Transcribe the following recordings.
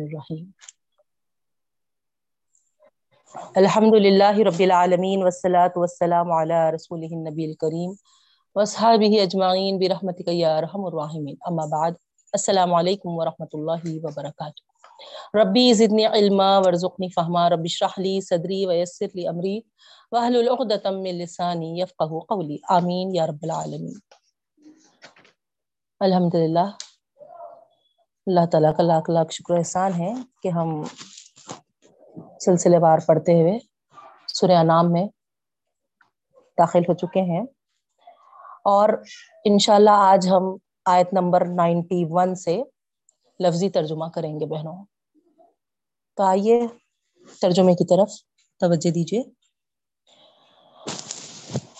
الرحمن الرحیم الحمد للہ رب العالمین والصلاة والسلام علی رسولہ النبی الکریم واصحابہ اجمعین برحمتک یا ارحم الراحمین اما بعد، السلام علیکم ورحمۃ اللہ وبرکاتہ ربی زدنی علما ورزقنی فہما رب اشرح لی صدری ویسر لی امری واحلل عقدۃ من لسانی یفقهوا قولی آمین یا رب العالمین الحمدللہ اللہ تعالیٰ کا لاکھ لاکھ شکر احسان ہے کہ ہم سلسلے بار پڑھتے ہوئے سورہ نام میں داخل ہو چکے ہیں۔ اور انشاءاللہ آج ہم آیت نمبر نائنٹی ون سے لفظی ترجمہ کریں گے بہنوں۔ تو آئیے ترجمے کی طرف توجہ دیجیے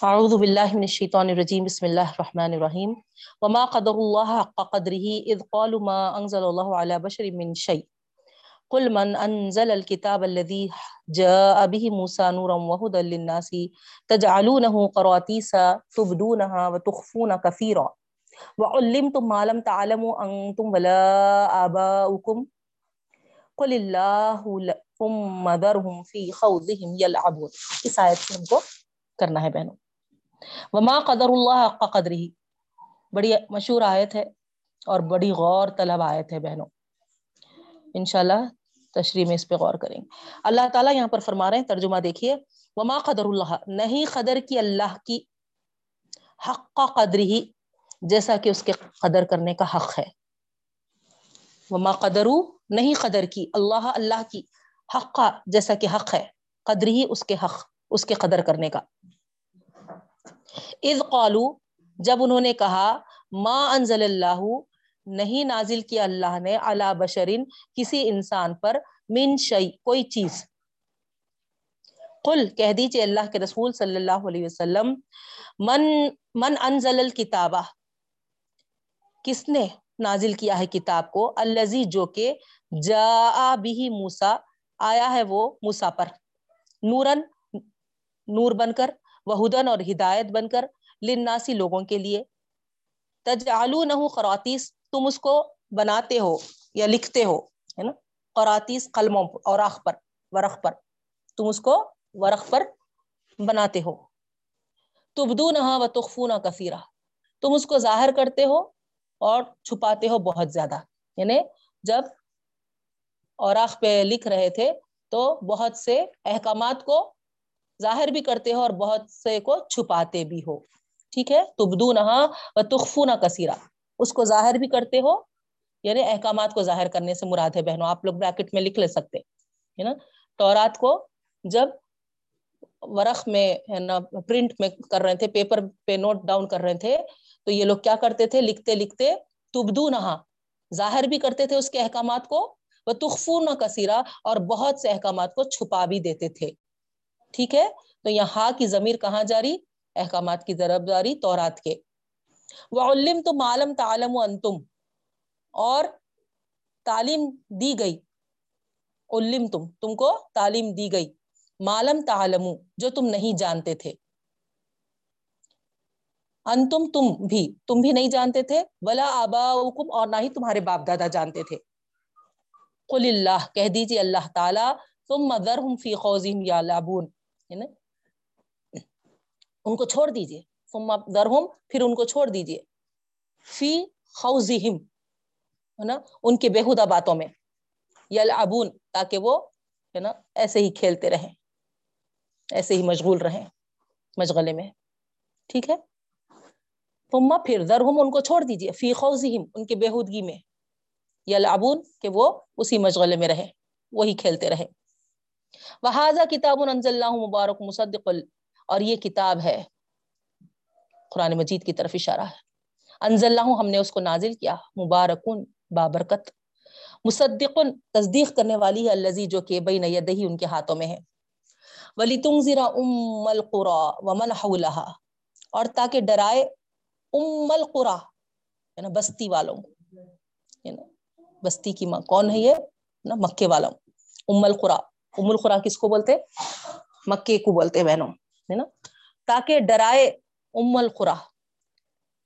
اعوذ باللہ من الشیطان الرجیم، بسم اللہ الرحمن الرحیم. وما قدر اللہ حق قدره اذ قالوا ما انزل اللہ على بشر من شيء قل من انزل الكتاب الذي جاء به موسى نورا وهدى للناس تجعلونه قراطيس تبدونها وتخفون كثيرا وعلمتم ما لم تعلموا انتم ولا آباؤكم قل الله ثم ذرهم في خوضهم يلعبون اس آیت سے ہم کو کرنا ہے بہنوں. وما قدر اللہ حق قدر ہی بڑی مشہور آیت ہے اور بڑی غور طلب آیت ہے بہنوں۔ انشاءاللہ تشریح میں اس پہ غور کریں۔ گے اللہ تعالیٰ یہاں پر فرما رہے ہیں، ترجمہ دیکھیے۔ وما قدر اللہ، نہیں قدر کی اللہ کی حق قدر ہی جیسا کہ اس کے قدر کرنے کا حق ہے۔ وما قدرو، نہیں قدر کی اللہ اللہ کی حق، جیسا کہ حق ہے۔ قدر ہی اس کے حق، اس کے قدر کرنے کا۔ اذ قالو جب انہوں نے کہا، ما انزل اللہ، نہیں نازل کیا اللہ نے علی بشرین کسی انسان پر من شئی کوئی چیز۔ قل، کہہ دیجیے اللہ کے رسول صلی اللہ علیہ وسلم، من من انزل الکتابہ کس نے نازل کیا ہے کتاب کو؟ الزی جو کہ جا بھی موسا آیا ہے وہ موسا پر۔ نورن نور بن کر وہدن اور ہدایت بن کر لناسی لوگوں کے لیے۔ تجعلونہ قراتیس تم اس کو بناتے ہو یا لکھتے ہو، ہے نا؟ قراتیس قلموں اور آخ پر، ورق پر۔ تم اس کو ورق پر بناتے ہو۔ تبدونہ و تخفونہ کثیرہ۔ تم اس کو ظاہر کرتے ہو اور چھپاتے ہو بہت زیادہ۔ یعنی جب اوراق پہ لکھ رہے تھے تو بہت سے احکامات کو ظاہر بھی کرتے ہو اور بہت سے کو چھپاتے بھی ہو۔ ٹھیک ہے؟ تبدو نہا و تخفو نہ کثیرہ اس کو ظاہر بھی کرتے ہو یعنی احکامات کو ظاہر کرنے سے مراد ہے بہنوں، آپ لوگ بریکٹ میں لکھ لے سکتے ہے نا؟ تورات کو جب ورق میں، ہے نا پرنٹ میں کر رہے تھے پیپر پہ نوٹ ڈاؤن کر رہے تھے، تو یہ لوگ کیا کرتے تھے؟ لکھتے لکھتے تبدو نہا ظاہر بھی کرتے تھے اس کے احکامات کو وہ تخفو نہ کثیرہ اور بہت سے احکامات کو چھپا بھی دیتے تھے۔ ٹھیک ہے؟ تو یہاں کی ضمیر کہاں جاری؟ احکامات کی ضرب داری تورات کے۔ وعلم تو معلم تعلم و انتم اور تعلیم دی گئی۔ علم تم تم کو تعلیم دی گئی۔ معلم تعلم جو تم نہیں جانتے تھے۔ انتم تم بھی۔ تم بھی نہیں جانتے تھے۔ ولا آباؤکم اور نہ ہی تمہارے باپ دادا جانتے تھے۔ قل اللہ کہہ دیجیے اللہ تعالی۔ ثم ذرهم فی خوزهم یلعبون ہے نا؟ ان کو چھوڑ دیجیے درہم پھر ان کو چھوڑ دیجیے فی خوزہم ہے نا؟ ان کے بےحدہ باتوں میں۔ یلعبون، تاکہ وہ، ہے نا، ایسے ہی کھیلتے رہیں۔ ایسے ہی مشغول رہیں۔ مشغلے میں۔ ٹھیک ہے؟ ثم پھر درہم، ان کو چھوڑ دیجیے فی خوزہم ان کے بےحودگی میں۔ یلعبون، کہ وہ اسی مشغلے میں رہے وہی کھیلتے رہے وہذا کتاب انزل اللہ مبارک مصدق اور یہ کتاب ہے۔ قرآن مجید کی طرف اشارہ ہے۔ انزل اللہ ہم نے اس کو نازل کیا۔ مبارکن بابرکت۔ مصدق، تصدیق کرنے والی ہے الزی جو کہ بین یدہی ان کے ہاتھوں میں ہے۔ وَلِتُنزِرَ أُمَّ الْقُرَى وَمَنْ حَوْلَهَا۔ اور تاکہ ڈرائے ام القرا یعنی بستی والوں۔ یعنی بستی کی ماں کون ہے یہ؟ نا مکے والا ام القرا ام القرا کس کو بولتے؟ مکے کو بولتے بہنوں، ہے نا؟ تاکہ ڈرائے ام القرا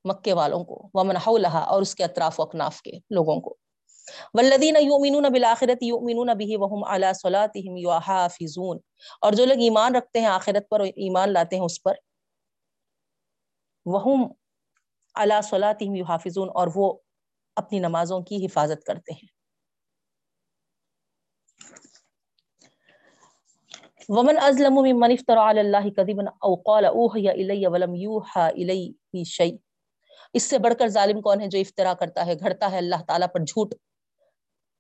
مکے والوں کو، ومن حولہا، اور اس کے اطراف و اکناف کے لوگوں کو۔ والذین یؤمنون بالآخرت یؤمنون به وهم علی صلاتهم یحافظون۔ اور جو لوگ ایمان رکھتے ہیں آخرت پر اور ایمان لاتے ہیں اس پر وهم علی صلاتهم یحافظون اور وہ اپنی نمازوں کی حفاظت کرتے ہیں۔ ومن ازلم ممن افترى على الله كذبا او قال اوحي الي ولم يوحى الي شيء۔ اس سے بڑھ کر ظالم کون ہے جو افطرا کرتا ہے، گھڑتا ہے اللہ تعالیٰ پر جھوٹ؟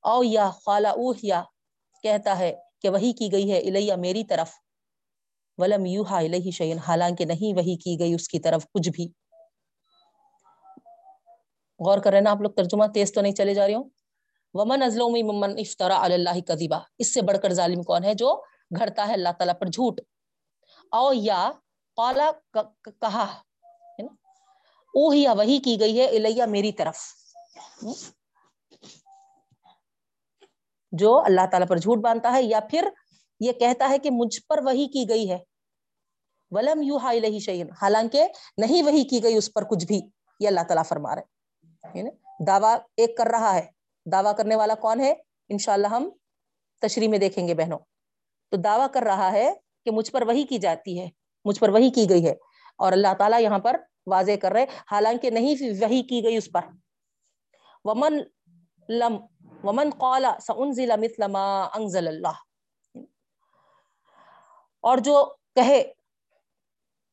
او یا خالا اوحیا کہتا ہے کہ وہی کی گئی ہے الیہ میری طرف۔ ولم یوحا الیہ شیئن حالانکہ نہیں وہی کی گئی اس کی طرف کچھ بھی۔ غور کر رہے نا آپ لوگ ترجمہ تیز تو نہیں چلے جا رہے ہوں؟ ومن ازلوم ممن افطرا علی اللہ کذبا اس سے بڑھ کر ظالم کون ہے جو گھڑتا ہے اللہ تعالیٰ پر جھوٹ۔ او یا قالا کہا اوہیا وہی کی گئی ہے الیہ میری طرف۔ جو اللہ تعالیٰ پر جھوٹ باندھتا ہے یا پھر یہ کہتا ہے کہ مجھ پر وہی کی گئی ہے۔ ولم یو ہائی لہی شعین حالانکہ نہیں وہی کی گئی اس پر کچھ بھی۔ یہ اللہ تعالیٰ فرما رہے دعویٰ ایک کر رہا ہے۔ دعویٰ کرنے والا کون ہے؟ انشاءاللہ ہم تشریح میں دیکھیں گے بہنوں۔ تو دعویٰ کر رہا ہے کہ مجھ پر وہی کی جاتی ہے، مجھ پر وہی کی گئی ہے۔ اور اللہ تعالیٰ یہاں پر واضح کر رہے حالانکہ نہیں وہی کی گئی اس پر۔ ومن لم ومن قال سانزل مثل ما انزل اللہ اور جو کہے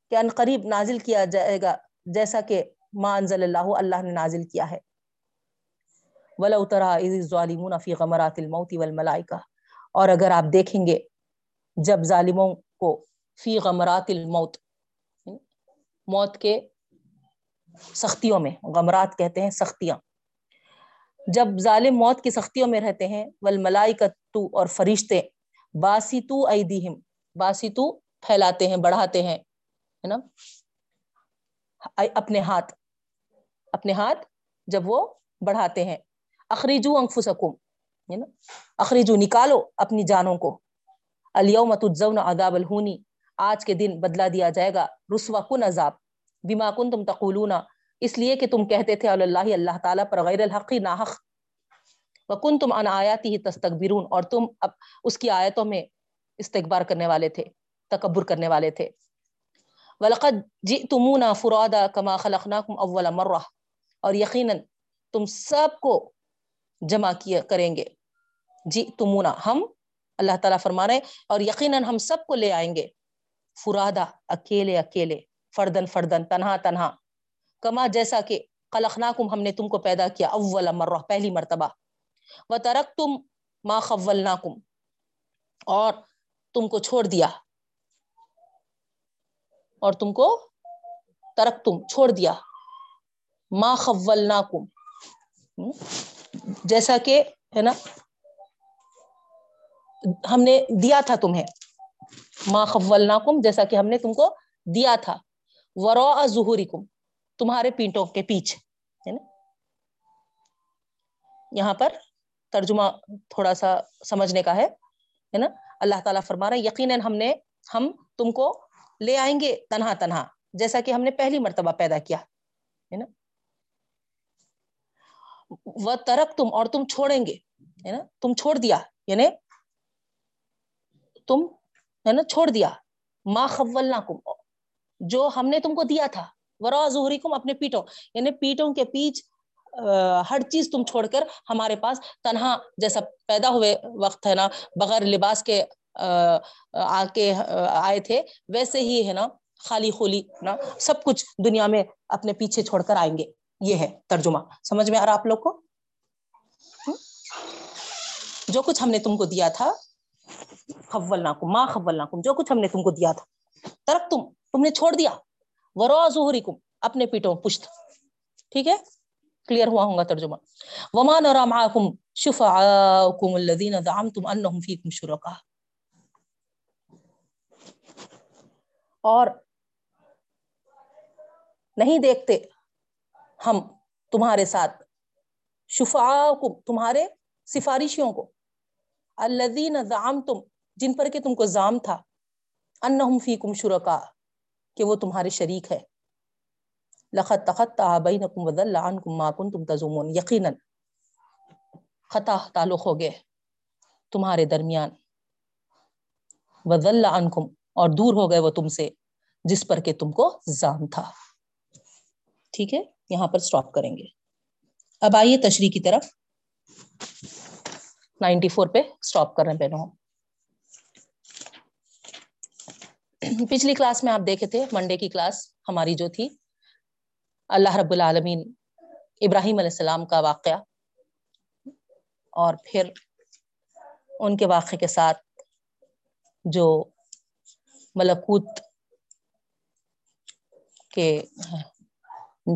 کہ ان قریب نازل کیا جائے گا، جیسا کہ ما انزل اللہ اللہ نے نازل کیا ہے۔ ولو ترى اذ الظالمون في غمرات الموت والملائکہ اور اگر آپ دیکھیں گے جب ظالموں کو فی غمرات الموت، موت کے سختیوں میں، غمرات کہتے ہیں سختیاں۔ جب ظالم موت کی سختیوں میں رہتے ہیں والملائکت اور فرشتے باسیتو ایدیہم باسیتو پھیلاتے ہیں، بڑھاتے ہیں، ہے نا؟ اپنے ہاتھ اپنے ہاتھ جب وہ بڑھاتے ہیں۔ اخریجو انفسکم، ہے نا؟ اخریجو نکالو اپنی جانوں کو۔ الیوم تجزون عذاب الہونی۔ آج کے دن بدلہ دیا جائے گا۔ رسوا کن عذاب۔ بما کنتم تقولون۔ اس لیے کہ تم کہتے تھے اللہ اللہ تعالیٰ پر غیر الحقی ناحق۔ وکنتم عن آیاتی تستکبرون۔ اور تم اب اس کی آیتوں میں استکبار کرنے والے تھے، تکبر کرنے والے تھے۔ وَلَقَدْ جِئْتُمُونَا فُرَادَا كَمَا خَلَقْنَاكُمْ أَوَّلَ مَرَّةً۔ اور یقیناً تم سب کو جمع کیا کریں گے۔ جی تمونا ہم اللہ تعالیٰ فرما رہے اور یقیناً ہم سب کو لے آئیں گے۔ فرادا، اکیلے اکیلے، فردن فردن، تنہا تنہا۔ کما جیسا کہ خلقناکم ہم نے تم کو پیدا کیا اول مرہ، پہلی مرتبہ۔ و ترک تم ما خولناکم، اور تم کو چھوڑ دیا۔ اور تم کو ترک تم چھوڑ دیا۔ ما خولناکم۔ جیسا کہ، ہے نا ہم نے دیا تھا تمہیں۔ ما خولناکم جیسا کہ ہم نے تم کو دیا تھا۔ ورا ظہورکم تمہارے پینٹوں کے پیچھے۔ ہے نا؟ یہاں پر ترجمہ تھوڑا سا سمجھنے کا ہے۔ نا؟ اللہ تعالیٰ فرما رہا ہے، یقیناً ہم نے، ہم تم کو لے آئیں گے تنہا تنہا، جیسا کہ ہم نے پہلی مرتبہ پیدا کیا۔ ہے نا؟ وہ ترک تم اور تم چھوڑیں گے۔ ہے نا؟ تم چھوڑ دیا یعنی تم ہے نا چھوڑ دیا۔ ما خولناکم۔ جو ہم نے تم کو دیا تھا۔ ورا ظہریکم اپنے پیٹوں یعنی پیٹوں کے پیچ ہر چیز تم چھوڑ کر ہمارے پاس تنہا جیسا پیدا ہوئے وقت ہے نا، بغیر لباس کے، آ کے آئے تھے، ویسے ہی ہے نا، خالی خولی نا، سب کچھ دنیا میں اپنے پیچھے چھوڑ کر آئیں گے۔ یہ ہے ترجمہ۔ سمجھ میں آ رہا آپ لوگ کو؟ جو کچھ ہم نے تم کو دیا تھا خولناکم، ما خولناکم، جو کچھ ہم نے تم کو دیا تھا۔ ترک تم تم نے چھوڑ دیا۔ ورا ظہورکم، اپنے پیٹوں پشت۔ ٹھیک ہے؟ کلیئر ہوا ہوں گا ترجمہ۔ وما نرى معكم شفعاءكم الذين زعمتم انهم فيكم شركاء اور نہیں دیکھتے ہم تمہارے ساتھ شفعاءكم تمہارے سفارشیوں کو۔ الذين زعمتم، جن پر کہ تم کو زام تھا انهم فيكم شركاء کہ وہ تمہارے شریک ہے لخت تخت بینکم وذل عنکم ما کنتم تزومون یقینا خطا تعلق ہو گئے تمہارے درمیان۔ وزل عنکم، اور دور ہو گئے وہ تم سے، جس پر کہ تم کو زام تھا۔ ٹھیک ہے، یہاں پر سٹاپ کریں گے۔ اب آئیے تشریح کی طرف۔ نائنٹی فور پہ سٹاپ کر رہے ہیں بہنوں پچھلی کلاس میں آپ دیکھے تھے منڈے کی کلاس ہماری جو تھی۔ اللہ رب العالمین ابراہیم علیہ السلام کا واقعہ اور پھر ان کے واقعے کے ساتھ جو ملکوت کے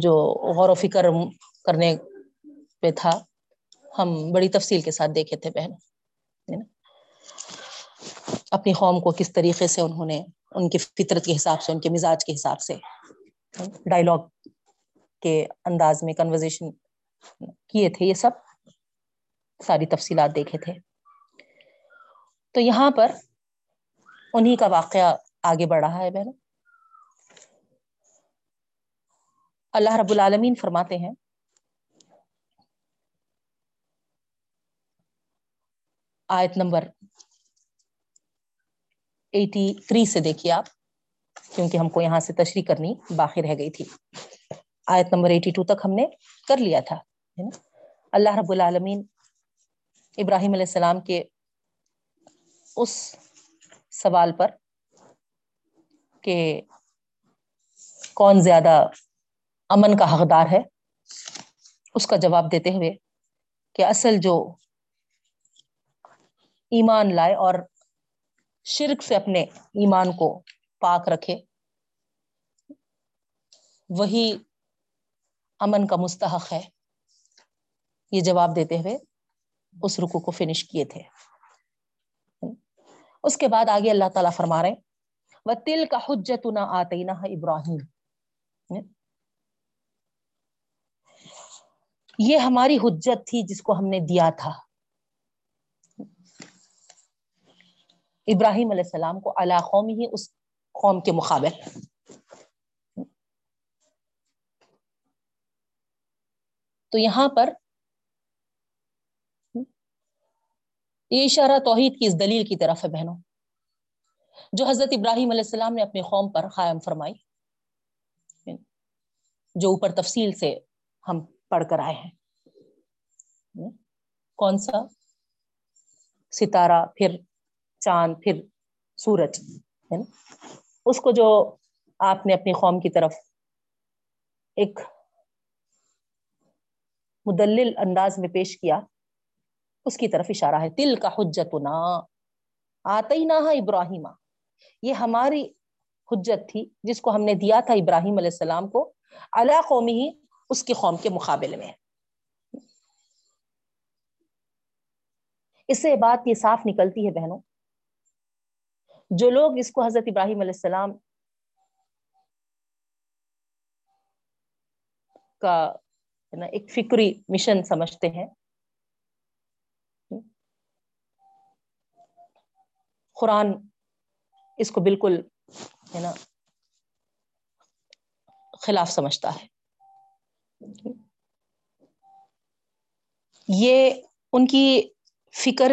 جو غور و فکر کرنے پہ تھا۔ ہم بڑی تفصیل کے ساتھ دیکھے تھے بہن اپنی قوم کو کس طریقے سے انہوں نے، ان کی فطرت کے حساب سے، ان کے مزاج کے حساب سے ڈائلاگ کے انداز میں کنورزیشن کیے تھے یہ سب، ساری تفصیلات دیکھے تھے۔ تو یہاں پر انہی کا واقعہ آگے بڑھ رہا ہے بہن اللہ رب العالمین فرماتے ہیں آیت نمبر ایٹی تھری سے دیکھیے آپ، کیونکہ ہم کو یہاں سے تشریح کرنی باقی رہ گئی تھی۔ آیت نمبر ایٹی ٹو تک ہم نے کر لیا تھا اللہ رب العالمین ابراہیم علیہ السلام کے اس سوال پر کہ کون زیادہ امن کا حقدار ہے؟ اس کا جواب دیتے ہوئے کہ اصل جو ایمان لائے اور شرک سے اپنے ایمان کو پاک رکھے۔ وہی امن کا مستحق ہے۔ یہ جواب دیتے ہوئے اس رکو کو فنش کیے تھے۔ اس کے بعد آگے اللہ تعالیٰ فرما رہے و تل کا حجت نہ آتے نہ ابراہیم یہ ہماری حجت تھی جس کو ہم نے دیا تھا۔ ابراہیم علیہ السلام کو اللہ قوم ہی اس قوم کے مقابل۔ تو یہاں پر یہ اشارہ توحید کی اس دلیل کی طرف ہے بہنوں۔ جو حضرت ابراہیم علیہ السلام نے اپنے قوم پر قائم فرمائی، جو اوپر تفصیل سے ہم پڑھ کر آئے ہیں۔ کون سا؟ ستارہ، پھر چاند پھر سورج، ہے نا؟ اس کو جو آپ نے اپنی قوم کی طرف ایک مدلل انداز میں پیش کیا، اس کی طرف اشارہ ہے تل کا حجت نا آتی نہ ابراہیم یہ ہماری حجت تھی، جس کو ہم نے دیا تھا ابراہیم علیہ السلام کو اللہ قومی ہی اس کی قوم کے مقابلے میں۔ اس سے بات یہ صاف نکلتی ہے بہنوں جو لوگ اس کو حضرت ابراہیم علیہ السلام کا ایک فکری مشن سمجھتے ہیں۔ قرآن اس کو بالکل ہے نا، خلاف سمجھتا ہے۔ یہ ان کی فکر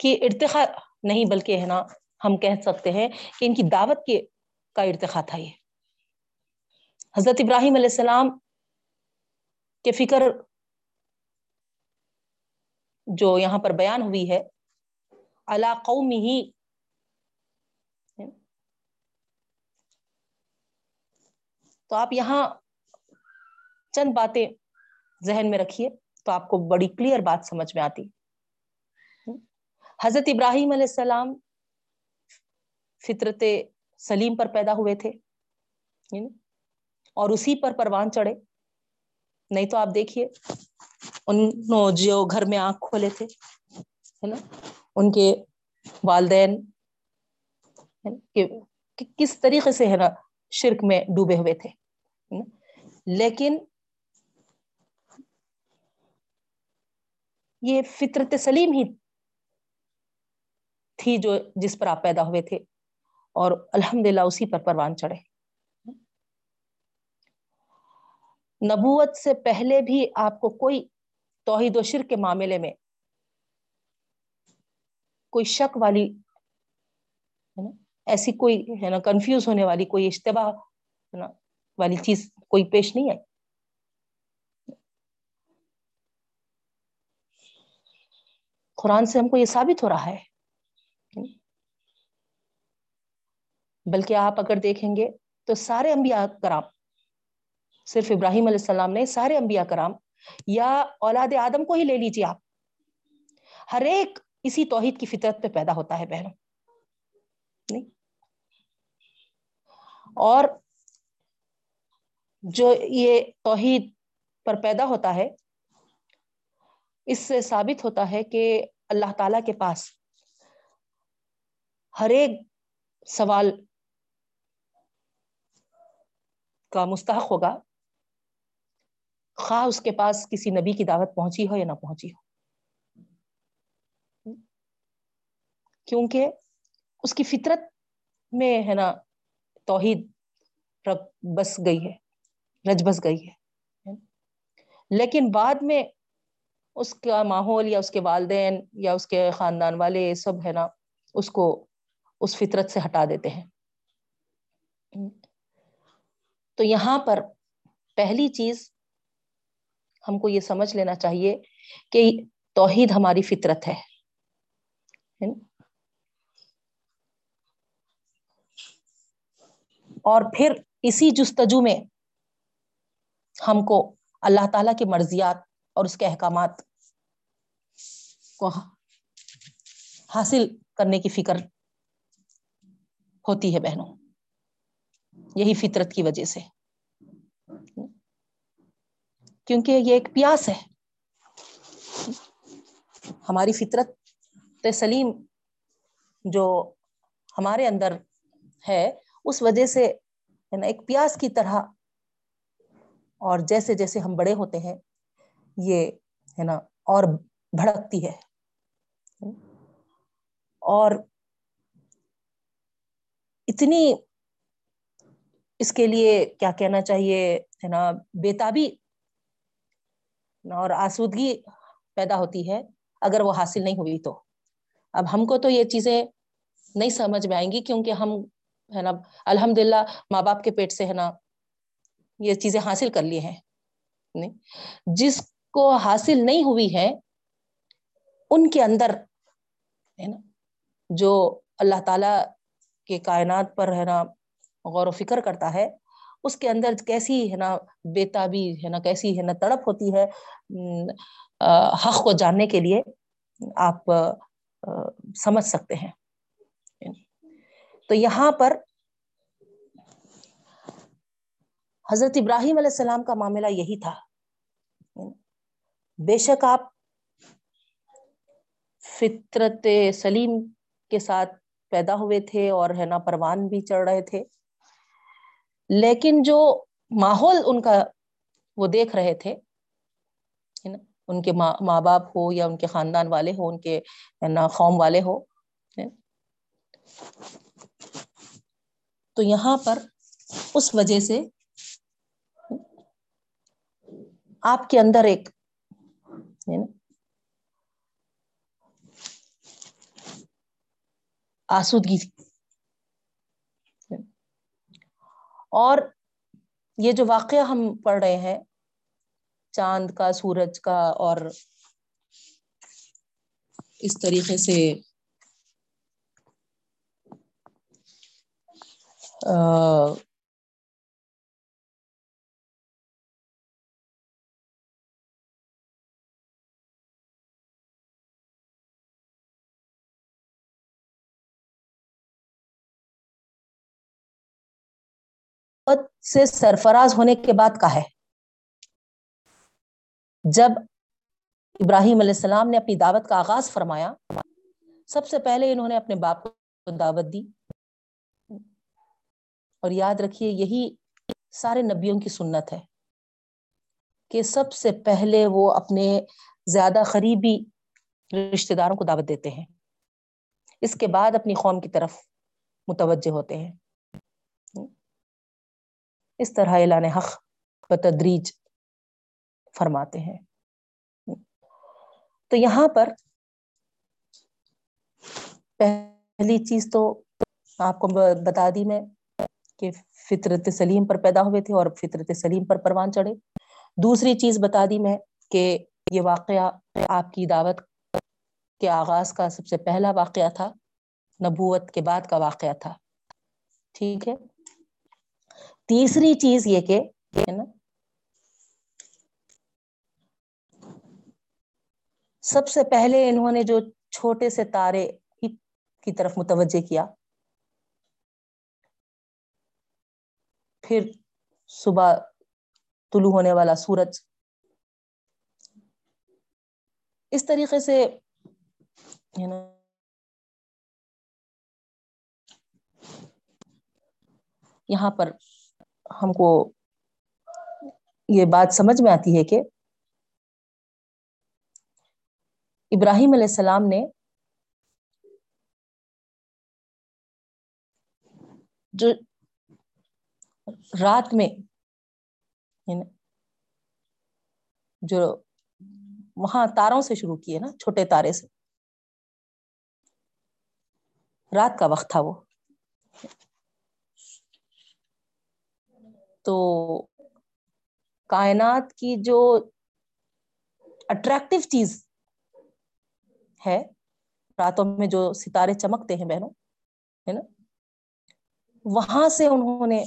کی ارتقا نہیں بلکہ ہے نا ہم کہہ سکتے ہیں کہ ان کی دعوت کے کا ارتقا تھا یہ۔ حضرت ابراہیم علیہ السلام کے فکر جو یہاں پر بیان ہوئی ہے اللہ قوم ہی تو آپ یہاں چند باتیں ذہن میں رکھیے تو آپ کو بڑی کلیئر بات سمجھ میں آتی۔ حضرت ابراہیم علیہ السلام فطرت سلیم پر پیدا ہوئے تھے اور اسی پر پروان چڑھے۔ نہیں تو آپ دیکھیے، ان جو گھر میں آنکھ کھولے تھے، ہے نا؟ ان کے والدین کس طریقے سے، ہے نا، شرک میں ڈوبے ہوئے تھے لیکن یہ فطرت سلیم ہی تھی جو جس پر آپ پیدا ہوئے تھے۔ اور الحمد للہ اسی پر پروان چڑھے۔ نبوت سے پہلے بھی آپ کو کوئی توحید و شرک کے معاملے میں کوئی شک والی ایسی کوئی، ہے نا کنفیوز ہونے والی، کوئی اشتباہ والی چیز کوئی پیش نہیں آئی۔ قرآن سے ہم کو یہ ثابت ہو رہا ہے بلکہ آپ اگر دیکھیں گے تو سارے انبیاء کرام، صرف ابراہیم علیہ السلام نے سارے انبیاء کرام یا اولاد آدم کو ہی لے لیجیے آپ۔ ہر ایک اسی توحید کی فطرت پہ پیدا ہوتا ہے بہنوں۔ نہیں؟ اور جو یہ توحید پر پیدا ہوتا ہے، اس سے ثابت ہوتا ہے کہ اللہ تعالی کے پاس ہر ایک سوال کا مستحق ہوگا۔ خواہ اس کے پاس کسی نبی کی دعوت پہنچی ہو یا نہ پہنچی ہو۔ کیونکہ اس کی فطرت میں ہے نا توحید بس گئی ہے، رج بس گئی ہے۔ لیکن بعد میں اس کا ماحول یا اس کے والدین یا اس کے خاندان والے سب ہے نا اس کو اس فطرت سے ہٹا دیتے ہیں۔ تو یہاں پر پہلی چیز ہم کو یہ سمجھ لینا چاہیے کہ توحید ہماری فطرت ہے۔ اور پھر اسی جستجو میں ہم کو اللہ تعالی کی مرضیات اور اس کے احکامات کو حاصل کرنے کی فکر ہوتی ہے بہنوں۔ یہی فطرت کی وجہ سے۔ کیونکہ یہ ایک پیاس ہے۔ ہماری فطرت سلیم جو ہمارے اندر ہے، اس وجہ سے ایک پیاس کی طرح۔ اور جیسے جیسے ہم بڑے ہوتے ہیں، یہ ہے نا، اور بھڑکتی ہے۔ اور اتنی اس کے لیے کیا کہنا چاہیے؟ ہے نا بےتابی اور آسودگی پیدا ہوتی ہے اگر وہ حاصل نہیں ہوئی تو۔ اب ہم کو تو یہ چیزیں نہیں سمجھ میں آئیں گی کیونکہ ہم ہے نا الحمد للہ ماں باپ کے پیٹ سے ہے نا، یہ چیزیں حاصل کر لیے ہیں۔ جس کو حاصل نہیں ہوئی ہے، ان کے اندر، ہے نا، جو اللہ تعالی کے کائنات پر ہے نا غور و فکر کرتا ہے، اس کے اندر کیسی ہے نا بےتابی ہے نا، کیسی ہے نا تڑپ ہوتی ہے حق کو جاننے کے لیے آپ سمجھ سکتے ہیں۔ تو یہاں پر حضرت ابراہیم علیہ السلام کا معاملہ یہی تھا۔ بے شک آپ فطرت سلیم کے ساتھ پیدا ہوئے تھے اور ہے نا پروان بھی چڑھ رہے تھے۔ لیکن جو ماحول ان کا وہ دیکھ رہے تھے ان کے ماں باپ ہو یا ان کے خاندان والے ہو، ان کے قوم والے ہو تو یہاں پر اس وجہ سے آپ کے اندر ایک آسودگی اور یہ جو واقعہ ہم پڑھ رہے ہیں، چاند کا، سورج کا، اور اس طریقے سے سے سرفراز ہونے کے بعد کا ہے۔ جب ابراہیم علیہ السلام نے اپنی دعوت کا آغاز فرمایا، سب سے پہلے انہوں نے اپنے باپ کو دعوت دی۔ اور یاد رکھیے، یہی سارے نبیوں کی سنت ہے کہ سب سے پہلے وہ اپنے زیادہ قریبی رشتے داروں کو دعوت دیتے ہیں۔ اس کے بعد اپنی قوم کی طرف متوجہ ہوتے ہیں۔ اس طرح اعلان حق بتدریج فرماتے ہیں۔ تو یہاں پر پہلی چیز تو آپ کو بتا دی میں کہ فطرت سلیم پر پیدا ہوئے تھے اور فطرت سلیم پر پروان چڑھے۔ دوسری چیز بتا دی میں کہ یہ واقعہ آپ کی دعوت کے آغاز کا سب سے پہلا واقعہ تھا، نبوت کے بعد کا واقعہ تھا۔ ٹھیک ہے؟ تیسری چیز یہ کہ نا سب سے پہلے انہوں نے جو چھوٹے سے تارے کی طرف متوجہ کیا، پھر صبح طلوع ہونے والا سورج۔ اس طریقے سے یعنی یہاں پر ہم کو یہ بات سمجھ میں آتی ہے کہ ابراہیم علیہ السلام نے جو رات میں یعنی جو وہاں تاروں سے شروع کیے نا، چھوٹے تارے سے۔ رات کا وقت تھا وہ۔ تو کائنات کی جو اٹریکٹو چیز ہے، راتوں میں جو ستارے چمکتے ہیں بہنوں، ہے نا؟ وہاں سے انہوں نے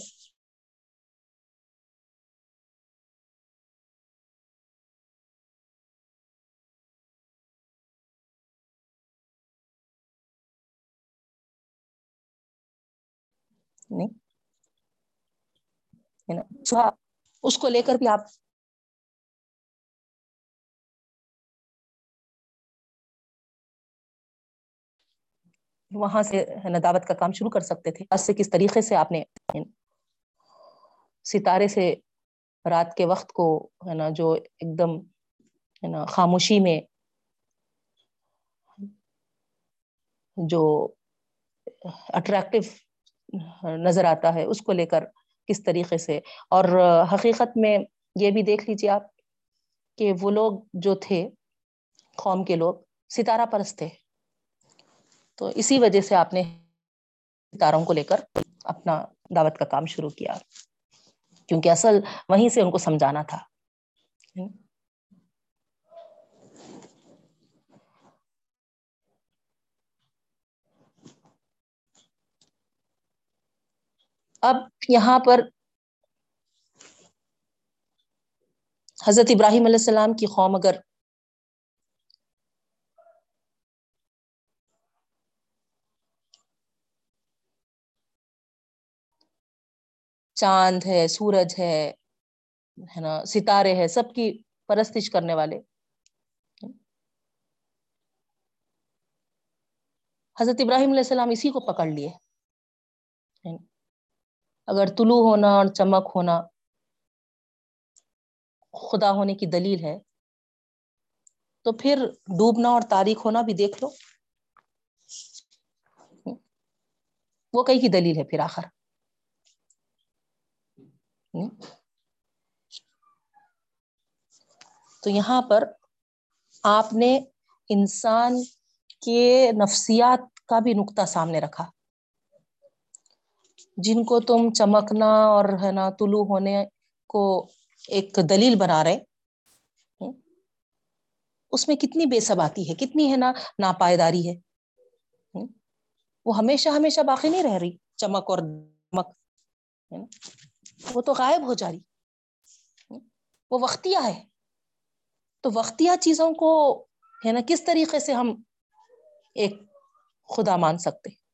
نہیں اس کو لے کر بھی آپ وہاں سے دعوت کا کام شروع کر سکتے تھے سے کس طریقے سے آپ نے ستارے سے رات کے وقت کو ہے نا جو ایک دم ہے نا خاموشی میں جو اٹریکٹو نظر آتا ہے اس کو لے کر کس طریقے سے۔ اور حقیقت میں یہ بھی دیکھ لیجیے آپ کہ وہ لوگ جو تھے، قوم کے لوگ، ستارہ پرست تھے۔ تو اسی وجہ سے آپ نے ستاروں کو لے کر اپنا دعوت کا کام شروع کیا۔ کیونکہ اصل وہیں سے ان کو سمجھانا تھا۔ اب یہاں پر حضرت ابراہیم علیہ السلام کی قوم اگر چاند ہے، سورج ہے نا، ستارے ہے سب کی پرستش کرنے والے۔ حضرت ابراہیم علیہ السلام اسی کو پکڑ لیے۔ اگر طلوع ہونا اور چمک ہونا خدا ہونے کی دلیل ہے، تو پھر ڈوبنا اور تاریخ ہونا بھی دیکھ لو۔ وہ کئی کی دلیل ہے پھر آخر؟ تو یہاں پر آپ نے انسان کے نفسیات کا بھی نقطہ سامنے رکھا۔ جن کو تم چمکنا اور ہے نا طلوع ہونے کو ایک دلیل بنا رہے اس میں کتنی بے سب ہے، کتنی ہے نا ناپائیداری ہے۔ وہ ہمیشہ ہمیشہ باقی نہیں رہ رہی، چمک اور دمک۔ وہ تو غائب ہو جا رہی۔ وہ وقتیہ ہے۔ تو وقتیہ چیزوں کو ہے نا کس طریقے سے ہم ایک خدا مان سکتے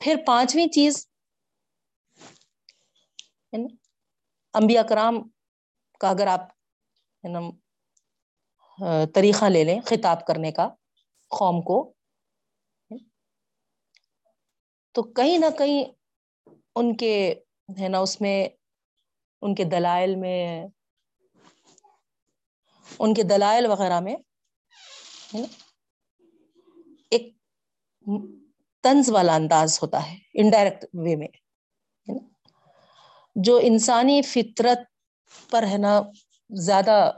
پھر پانچویں چیز یعنی انبیاء کرام کا اگر آپ یعنی طریقہ لے لیں خطاب کرنے کا قوم کو، تو کہیں نہ کہیں ان کے، ہے نا، اس میں، ان کے دلائل میں، ان کے دلائل وغیرہ میں ایک طنز والا انداز ہوتا ہے انڈائریکٹ وے میں جو انسانی فطرت پر ہے نا، زیادہ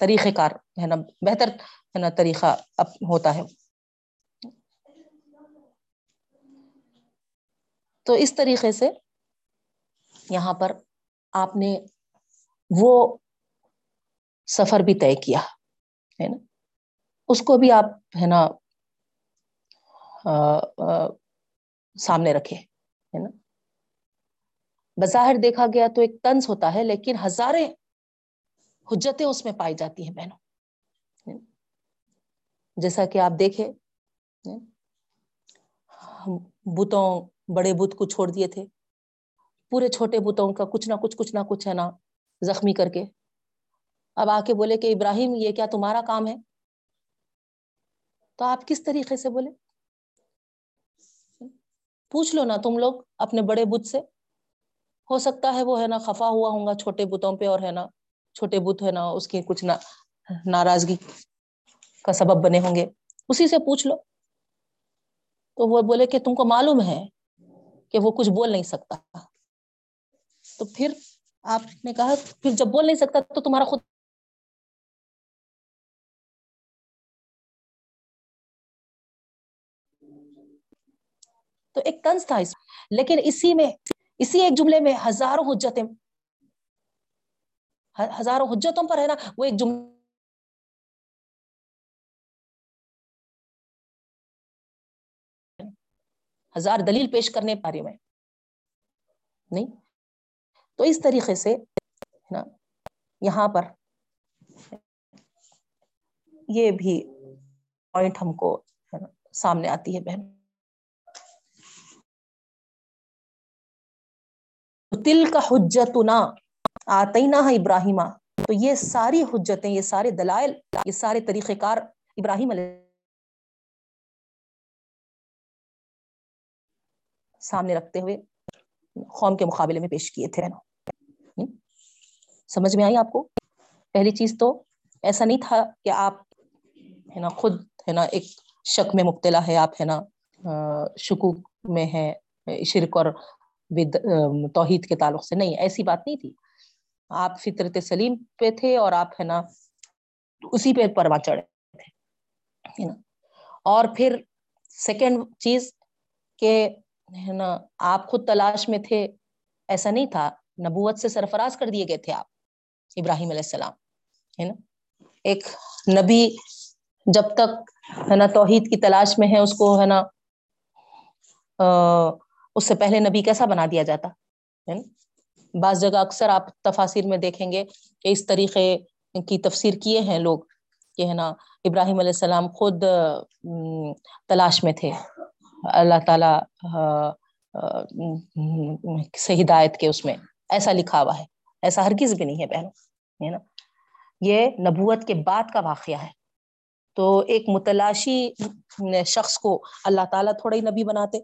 طریقہ کار ہے نا، بہتر ہے نا طریقہ ہوتا ہے۔ تو اس طریقے سے یہاں پر آپ نے وہ سفر بھی طے کیا، ہے نا؟ اس کو بھی آپ، ہے نا سامنے رکھے، ہے نا؟ بظاہر دیکھا گیا تو ایک طنز ہوتا ہے، لیکن ہزاریں حجتیں اس میں پائی جاتی ہیں بہنوں۔ جیسا کہ آپ دیکھے بتوں، بڑے بت کو چھوڑ دیے تھے۔ پورے چھوٹے بتوں کا کچھ نہ کچھ کچھ نہ کچھ، ہے نا، زخمی کر کے۔ اب آ کے بولے کہ ابراہیم، یہ کیا تمہارا کام ہے؟ تو آپ کس طریقے سے بولے؟ پوچھ لو نا تم لوگ اپنے بڑے بت سے۔ ہو سکتا ہے وہ ہے نا خفا ہوا ہوں گا چھوٹے بتوں پہ اور ہے نا چھوٹے بت ہے نا اس کی کچھ نہ ناراضگی کا سبب بنے ہوں گے۔ اسی سے پوچھ لو۔ تو وہ بولے کہ تم کو معلوم ہے کہ وہ کچھ بول نہیں سکتا۔ تو پھر آپ نے کہا، پھر جب بول نہیں سکتا تو تمہارا خود تو ایک طنز تھا اس لیکن اسی میں، اسی ایک جملے میں ہزاروں حجتیں، ہزاروں حجتوں پر ہے نا، وہ ایک جملہ۔ ہزار دلیل پیش کرنے پا رہی میں۔ نہیں؟ تو اس طریقے سے نا، یہاں پر یہ بھی پوائنٹ ہم کو سامنے آتی ہے بہن۔ تل کا حجت نہ آتی ہے ابراہیم تو یہ ساری حجتیں، یہ سارے دلائل، یہ سارے طریقہ کار ابراہیم علیہ سامنے رکھتے ہوئے قوم کے مقابلے میں پیش کیے تھے۔ سمجھ میں آئی آپ کو؟ پہلی چیز تو ایسا نہیں تھا کہ آپ ہے نا خود ہے نا ایک شک میں مبتلا ہے آپ ہے نا شکوک میں ہے شرک اور توحید کے تعلق سے نہیں، ایسی بات نہیں تھی۔ آپ فطرت سلیم پہ تھے اور آپ، ہے نا، اسی پہ پروا چڑھے تھے اور پھر سیکنڈ چیز کہ، ہے نا، آپ خود تلاش میں تھے، ایسا نہیں تھا۔ نبوت سے سرفراز کر دیے گئے تھے آپ، ابراہیم علیہ السلام، ہے نا۔ ایک نبی جب تک، ہے نا، توحید کی تلاش میں ہے، اس کو، ہے نا اس سے پہلے نبی کیسا بنا دیا جاتا؟ ہے بعض جگہ اکثر آپ تفاصر میں دیکھیں گے کہ اس طریقے کی تفسیر کیے ہیں لوگ کہ ہے نا، ابراہیم علیہ السلام خود تلاش میں تھے۔ اللہ تعالی سے ہدایت کے اس میں ایسا لکھا ہوا ہے۔ ایسا ہرگز بھی نہیں ہے بہنوں، ہے نا؟ یہ نبوت کے بعد کا واقعہ ہے۔ تو ایک متلاشی شخص کو اللہ تعالیٰ تھوڑا ہی نبی بناتے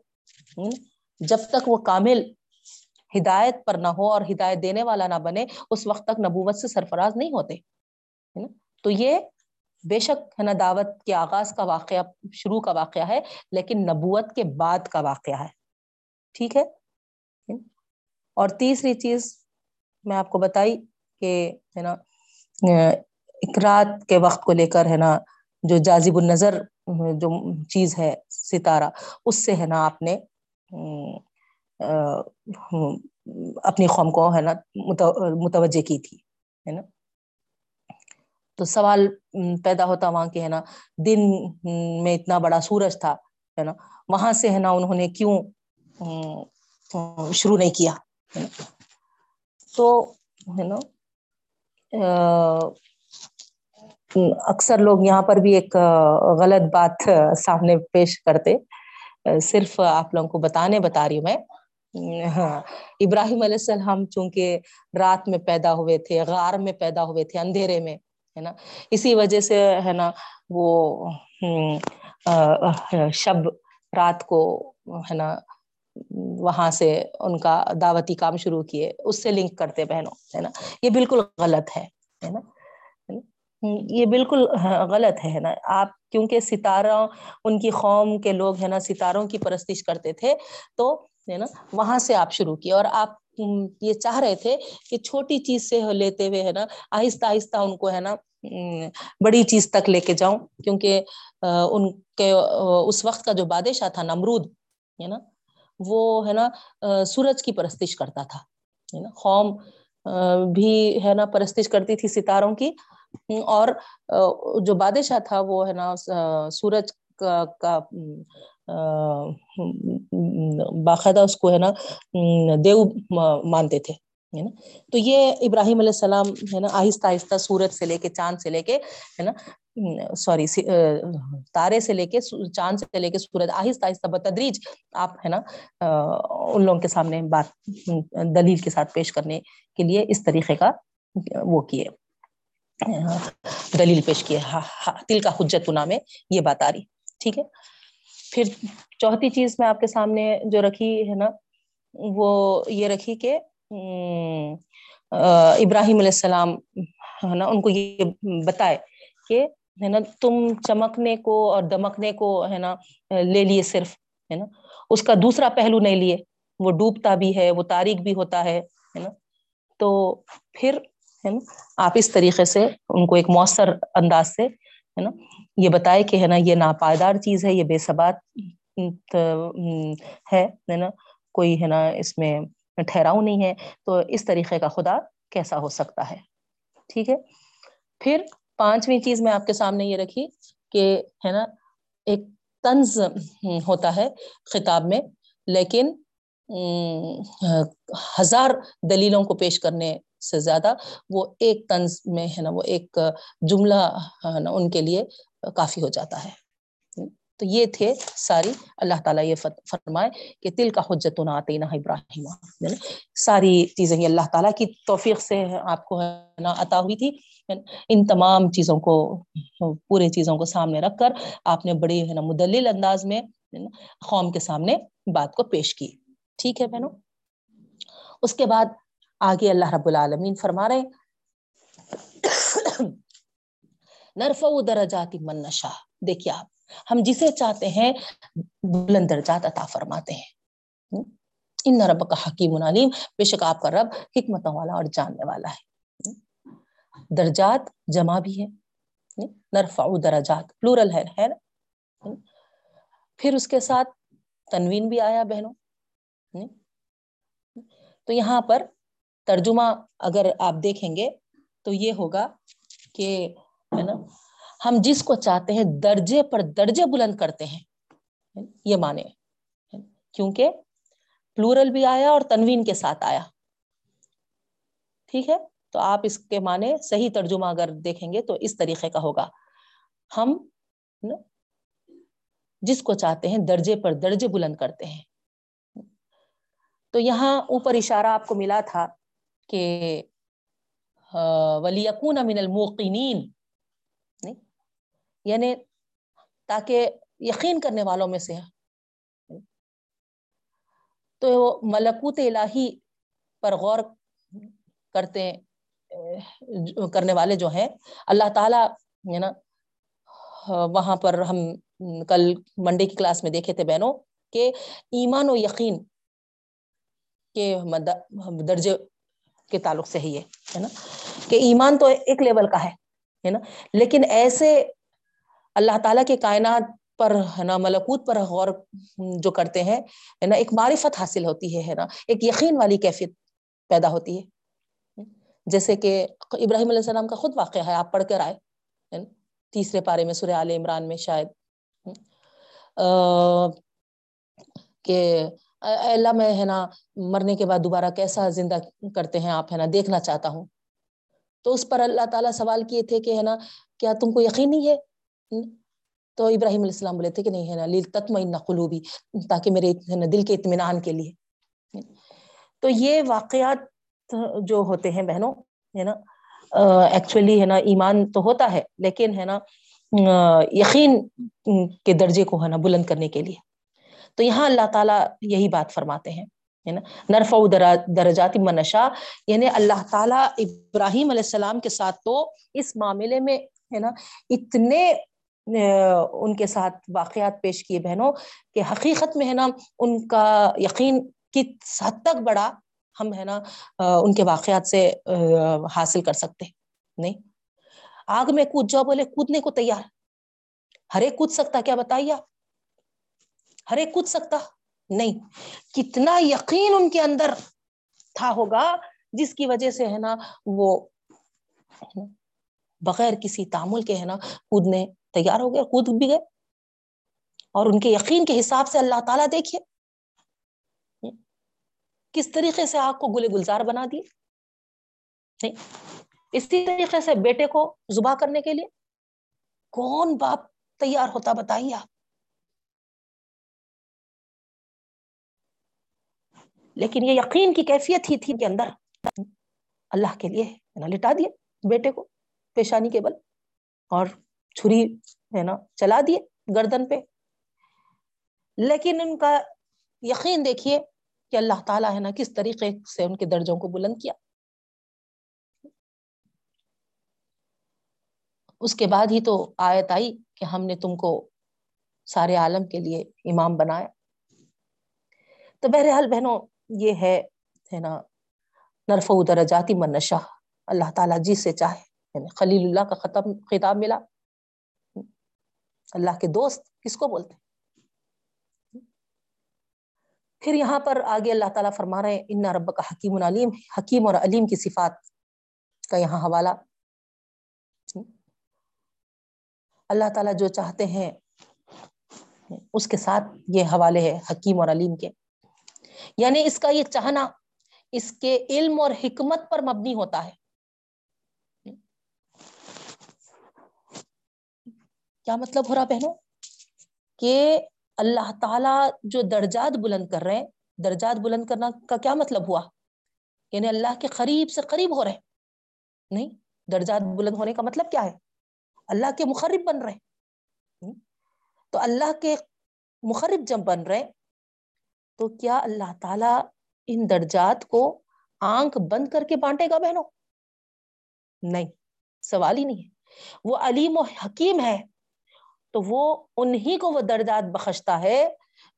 جب تک وہ کامل ہدایت پر نہ ہو اور ہدایت دینے والا نہ بنے، اس وقت تک نبوت سے سرفراز نہیں ہوتے تو یہ بے شک ہے نا دعوت کے آغاز کا واقعہ، شروع کا واقعہ ہے، لیکن نبوت کے بعد کا واقعہ ہے۔ ٹھیک ہے؟ اور تیسری چیز میں آپ کو بتائی کہ ہے نا اکرات کے وقت کو لے کر ہے نا جو جازب النظر، جو چیز ہے ستارہ، اس سے ہے نا آپ نے اپنی قوم کو، ہے نا متوجہ کی تھی، ہے نا؟ تو سوال پیدا ہوتا وہاں کے ہے نا، دن میں اتنا بڑا سورج تھا، ہے نا، وہاں سے، ہے نا، انہوں نے کیوں شروع نہیں کیا تو، ہے نا اکثر لوگ یہاں پر بھی ایک غلط بات سامنے پیش کرتے۔ صرف آپ لوگوں کو بتانے بتا رہی ہوں میں۔ ہاں ابراہیم علیہ السلام چونکہ رات میں پیدا ہوئے تھے، غار میں پیدا ہوئے تھے، اندھیرے میں، ہے نا؟ اسی وجہ سے، ہے نا، وہ شب رات کو، ہے نا، وہاں سے ان کا دعوتی کام شروع کیے۔ اس سے لنک کرتے بہنوں، ہے نا؟ یہ بالکل غلط ہے نا؟ یہ بالکل ہاں، غلط ہے نا؟ آپ کیونکہ ستارہ ان کی قوم کے لوگ ہے نا، ستاروں کی پرستش کرتے تھے، تو ہے نا، وہاں سے آپ شروع کیے۔ اور آپ یہ چاہ رہے تھے کہ چھوٹی چیز سے لیتے ہوئے ہے نا، آہستہ آہستہ ان کو ہے نا بڑی چیز تک لے کے جاؤں۔ کیونکہ ان کے اس وقت کا جو بادشاہ تھا، نمرود، ہے نا، وہ ہے نا سورج کی پرستش کرتا تھا۔ ہے نا، قوم بھی ہے نا، پرستش کرتی تھی ستاروں کی۔ اور جو بادشاہ تھا، وہ ہے نا سورج کا باقاعدہ اس کو ہے نا دیو مانتے تھے، ہے نا۔ تو یہ ابراہیم علیہ السلام ہے نا، آہستہ آہستہ سورج سے لے کے چاند سے لے کے، ہے نا سوری تارے سے لے کے چاند سے لے کے سورج، آہستہ آہستہ بتدریج آپ ہے نا ان لوگوں کے سامنے بات دلیل کے ساتھ پیش کرنے کے لیے اس طریقے کا وہ کیے۔ دلیل پیش کیے تل کا حجت میں یہ بات آ رہی۔ ٹھیک ہے۔ پھر چوتھی چیز میں آپ کے سامنے جو رکھی ہے نا، وہ یہ رکھی کہ ابراہیم علیہ السلام ہے نا، ان کو یہ بتائے کہ ہے نا، تم چمکنے کو اور دمکنے کو ہے نا، لے لیے صرف، ہے نا۔ اس کا دوسرا پہلو نہیں لیے۔ وہ ڈوبتا بھی ہے، وہ تاریخ بھی ہوتا ہے نا۔ تو پھر ہے نا؟ آپ اس طریقے سے ان کو ایک مؤثر انداز سے، ہے نا؟ یہ بتائے کہ ہے نا، یہ ناپائیدار چیز ہے، یہ بے ثبات ہے نا؟ کوئی ہے نا، اس میں ٹھہراؤ نہیں ہے، تو اس طریقے کا خدا کیسا ہو سکتا ہے؟ ٹھیک ہے؟ پھر پانچویں چیز میں آپ کے سامنے یہ رکھی کہ ہے نا، ایک طنز ہوتا ہے خطاب میں، لیکن ہزار دلیلوں کو پیش کرنے سے زیادہ وہ ایک طنز میں ہے نا، وہ ایک جملہ ہے نا، ان کے لیے کافی ہو جاتا ہے۔ تو یہ تھے ساری، اللہ تعالیٰ یہ فرمائے کہ تل کا حجت آتے نہ ابراہیم یعنی ساری چیزیں یہ اللہ تعالیٰ کی توفیق سے آپ کو ہے نا عطا ہوئی تھی۔ ان تمام چیزوں کو، پورے چیزوں کو سامنے رکھ کر آپ نے بڑی ہے نا مدلل انداز میں قوم کے سامنے بات کو پیش کی۔ ٹھیک ہے بہنوں۔ اس کے بعد آگے اللہ رب العالمین فرما رہے نرف درجات من نشا دیکھیے آپ، ہم جسے چاہتے ہیں، بلند درجات عطا فرماتے ہیں۔ ان رب کا حکیم علیم۔ بے شک آپ کا رب حکمتوں والا اور جاننے والا ہے۔ درجات جمع بھی ہے نرفع درجات، پلورل ہے ہے نا؟ پھر اس کے ساتھ تنوین بھی آیا بہنوں۔ تو یہاں پر ترجمہ اگر آپ دیکھیں گے تو یہ ہوگا کہ ہے نا، ہم جس کو چاہتے ہیں درجے پر درجے بلند کرتے ہیں، یہ مانے کیونکہ پلورل بھی آیا اور تنوین کے ساتھ آیا۔ ٹھیک ہے؟ تو آپ اس کے معنی صحیح ترجمہ اگر دیکھیں گے تو اس طریقے کا ہوگا۔ ہم جس کو چاہتے ہیں درجے پر درجے بلند کرتے ہیں۔ تو یہاں اوپر اشارہ آپ کو ملا تھا کہ ولیکون من الموقنین یعنی تاکہ یقین کرنے والوں میں سے تو ملکوت الہی پر غور کرتے کرنے والے جو ہیں، اللہ تعالیٰ، ہے نا، وہاں پر ہم کل منڈے کی کلاس میں دیکھے تھے بہنوں، کہ ایمان و یقین کے درجے کے تعلق سے ہی ہے نا؟ کہ ایمان تو ایک لیول کا ہے نا؟ لیکن ایسے اللہ تعالیٰ کے کائنات پر، ہے نا، ملکوت پر غور جو کرتے ہیں، ہے نا، ایک معرفت حاصل ہوتی ہے نا؟ ایک یقین والی کیفیت پیدا ہوتی ہے۔ جیسے کہ ابراہیم علیہ السلام کا خود واقعہ ہے، آپ پڑھ کر آئے تیسرے پارے میں سورہ عال عمران میں شاید۔ کہ اللہ میں ہے نا مرنے کے بعد دوبارہ کیسا زندہ کرتے ہیں آپ ہے نا دیکھنا چاہتا ہوں۔ تو اس پر اللہ تعالیٰ سوال کیے تھے کہ ہے نا کیا تم کو یقین نہیں ہے؟ تو ابراہیم علیہ السلام بولے تھے کہ نہیں ہے نا لیل تتم قلوبی تاکہ میرے دل کے اطمینان کے لیے۔ تو یہ واقعات جو ہوتے ہیں بہنوں، ہے نا ایکچولی ہے نا ایمان تو ہوتا ہے، لیکن ہے نا یقین کے درجے کو ہے نا بلند کرنے کے لیے۔ تو یہاں اللہ تعالیٰ یہی بات فرماتے ہیں نرف درجات منشا یعنی اللہ تعالیٰ ابراہیم علیہ السلام کے ساتھ تو اس معاملے میں، ہے نا، اتنے ان کے ساتھ واقعات پیش کیے بہنوں کہ حقیقت میں، ہے نا، ان کا یقین کس حد تک بڑا ہم، ہے نا ان کے واقعات سے حاصل کر سکتے نہیں؟ آگ میں کود جاؤ بولے، کودنے کو تیار۔ ہر ایک کود سکتا کیا بتائیے آپ؟ ہر ایک کود سکتا؟ نہیں۔ کتنا یقین ان کے اندر تھا ہوگا جس کی وجہ سے ہے نا وہ بغیر کسی تعمل کے ہے نا کودنے تیار ہو گئے، کود بھی گئے۔ اور ان کے یقین کے حساب سے اللہ تعالیٰ دیکھیے کس طریقے سے آگ کو گلے گلزار بنا دیے؟ نہیں۔ اسی طریقے سے بیٹے کو زبا کرنے کے لیے کون باپ تیار ہوتا بتائیے آپ؟ لیکن یہ یقین کی کیفیت ہی تھی کے اندر اللہ کے لیے لٹا دیے بیٹے کو پیشانی کے بل اور چھری ہے نا، چلا دیے گردن پہ۔ لیکن ان کا یقین دیکھیے کہ اللہ تعالیٰ ہے نا، کس طریقے سے ان کے درجوں کو بلند کیا۔ اس کے بعد ہی تو آیت آئی کہ ہم نے تم کو سارے عالم کے لیے امام بنایا۔ تو بہرحال بہنوں یہ ہے نا نرف درجاتی منشا اللہ تعالیٰ جس سے چاہے۔ یعنی خلیل اللہ کا ختم خطاب ملا۔ اللہ کے دوست کس کو بولتے پھر یہاں پر آگے اللہ تعالیٰ فرما رہے ہیں، ان رب کا حکیم العلیم حکیم اور علیم کی صفات کا یہاں حوالہ۔ اللہ تعالیٰ جو چاہتے ہیں، اس کے ساتھ یہ حوالے ہے، حکیم اور علیم کے۔ یعنی اس کا یہ چاہنا، اس کے علم اور حکمت پر مبنی ہوتا ہے۔ کیا مطلب ہو رہا بہنوں؟ کہ اللہ تعالی جو درجات بلند کر رہے ہیں، درجات بلند کرنا کا کیا مطلب ہوا؟ یعنی اللہ کے قریب سے قریب ہو رہے نہیں، درجات بلند ہونے کا مطلب کیا ہے؟ اللہ کے مخرب بن رہے تو اللہ کے مخرب جب بن رہے تو کیا اللہ تعالی ان درجات کو آنکھ بند کر کے بانٹے گا بہنوں؟ نہیں، سوال ہی نہیں ہے۔ وہ علیم و حکیم ہے، تو وہ انہی کو وہ درجات بخشتا ہے